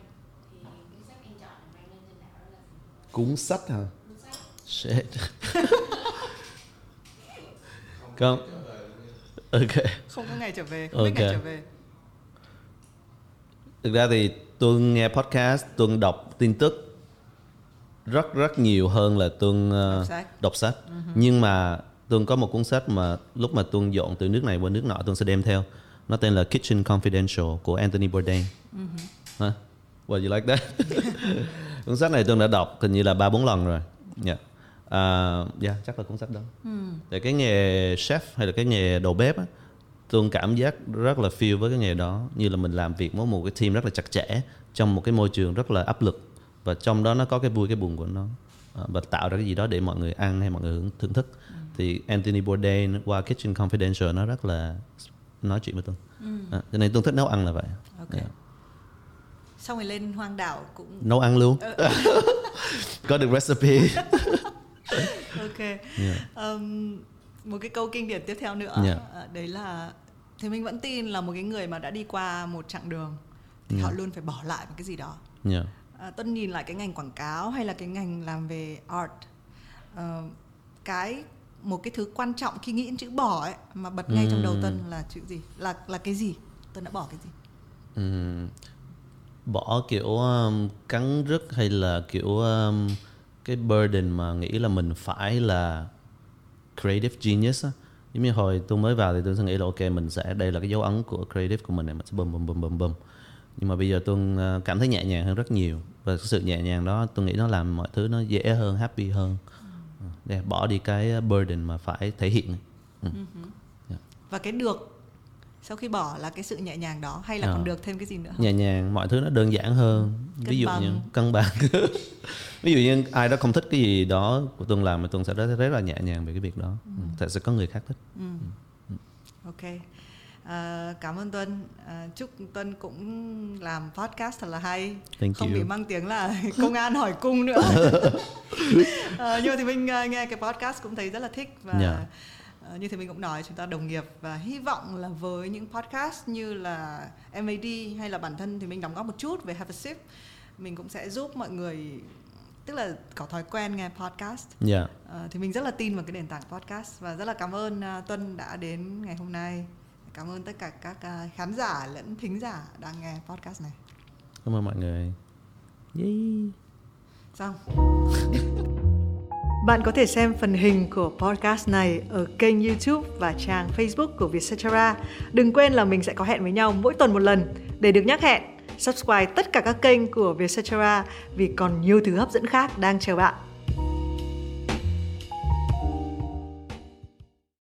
Speaker 4: Thì cái sách anh chọn để mang lên trên đảo đó là gì?
Speaker 3: Cuốn sách hả? Shit. Không. Ok.
Speaker 2: không có ngày trở về không biết ngày
Speaker 3: Ok.
Speaker 2: trở về
Speaker 3: Thực ra thì Tuân nghe podcast, Tuân đọc tin tức rất rất nhiều hơn là Tuân ờ,
Speaker 2: Đọc sách.
Speaker 3: đọc sách. Nhưng mà Tuân có một cuốn sách mà lúc mà Tuân dọn từ nước này qua nước nọ Tuân sẽ đem theo. Nó tên là Kitchen Confidential của Anthony Bourdain. Hả? Well, you like that? <laughs> cuốn sách này Tuân đã đọc hình như là ba bốn lần rồi. Yeah. À, yeah, chắc là cuốn sách đó. Tại cái nghề chef hay là cái nghề đầu bếp á, Tuân cảm giác rất là feel với cái nghề đó như là mình làm việc với một cái team rất là chặt chẽ trong một cái môi trường rất là áp lực và trong đó nó có cái vui cái buồn của nó à, và tạo ra cái gì đó để mọi người ăn hay mọi người hưởng- thưởng thức thì Anthony Bourdain qua Kitchen Confidential nó rất là nói chuyện với Tuân à, cho nên Tuân thích nấu ăn là vậy
Speaker 2: Ok.
Speaker 3: Yeah.
Speaker 2: Xong rồi lên hoang đảo cũng
Speaker 3: nấu ăn luôn <laughs> có được recipe <laughs>
Speaker 2: ok
Speaker 3: Yeah.
Speaker 2: Ừm, một cái câu kinh điển tiếp theo nữa
Speaker 3: Yeah.
Speaker 2: ờ, đấy là thì mình vẫn tin là một cái người mà đã đi qua một chặng đường thì họ luôn phải bỏ lại một cái gì đó
Speaker 3: yeah.
Speaker 2: à, tuân nhìn lại cái ngành quảng cáo hay là cái ngành làm về art Ờ, cái một cái thứ quan trọng khi nghĩ đến chữ bỏ ấy mà bật ngay trong đầu
Speaker 3: Ừm.
Speaker 2: Tuân là chữ gì? Là là cái gì? Tuân đã bỏ cái gì?
Speaker 3: Ừm, bỏ kiểu um, cắn rứt hay là kiểu um, cái burden mà nghĩ là mình phải là creative genius á. Giống như hồi tôi mới vào thì tôi sẽ nghĩ là ok mình sẽ đây là cái dấu ấn của creative của mình này mình sẽ bum bum bum bum bum nhưng mà bây giờ tôi uh, cảm thấy nhẹ nhàng hơn rất nhiều. Và cái sự nhẹ nhàng đó tôi nghĩ nó làm mọi thứ nó dễ hơn happy hơn. Ờ, để bỏ đi cái burden mà phải thể hiện.
Speaker 2: Và cái được sau khi bỏ là cái sự nhẹ nhàng đó hay là
Speaker 3: Ờ.
Speaker 2: còn được thêm cái gì nữa?
Speaker 3: nhẹ nhàng mọi thứ nó đơn giản hơn
Speaker 2: Cân
Speaker 3: ví dụ
Speaker 2: bằng.
Speaker 3: như cân bằng <laughs> ví dụ như ai đó không thích cái gì đó của tuần làm thì tuần sẽ rất, rất là nhẹ nhàng về cái việc đó ừ. Thật sẽ có người khác thích
Speaker 2: Ok. À, cảm ơn Tuân. À, chúc Tuân cũng làm podcast thật là hay.
Speaker 3: Thank
Speaker 2: không
Speaker 3: you.
Speaker 2: bị mang tiếng là <laughs> công an hỏi cung nữa. à, <laughs> nhưng mà thì mình à, nghe cái podcast cũng thấy rất là thích và
Speaker 3: Yeah.
Speaker 2: À, như thì mình cũng nói chúng ta đồng nghiệp và hy vọng là với những podcast như là MAD hay là bản thân thì mình đóng góp một chút về Have a Sip mình cũng sẽ giúp mọi người tức là có thói quen nghe podcast
Speaker 3: dạ
Speaker 2: Ờ, thì mình rất là tin vào cái nền tảng podcast và rất là cảm ơn à, Tuân đã đến ngày hôm nay. Cảm ơn tất cả các à, khán giả lẫn thính giả đang nghe podcast này.
Speaker 3: cảm ơn mọi người Yay.
Speaker 2: Xong. <laughs> Bạn có thể xem phần hình của podcast này ở kênh YouTube và trang Facebook của Vietcetera. Đừng quên là mình sẽ có hẹn với nhau mỗi tuần một lần để được nhắc hẹn. Subscribe tất cả các kênh của Vietcetera vì còn nhiều thứ hấp dẫn khác đang chờ bạn.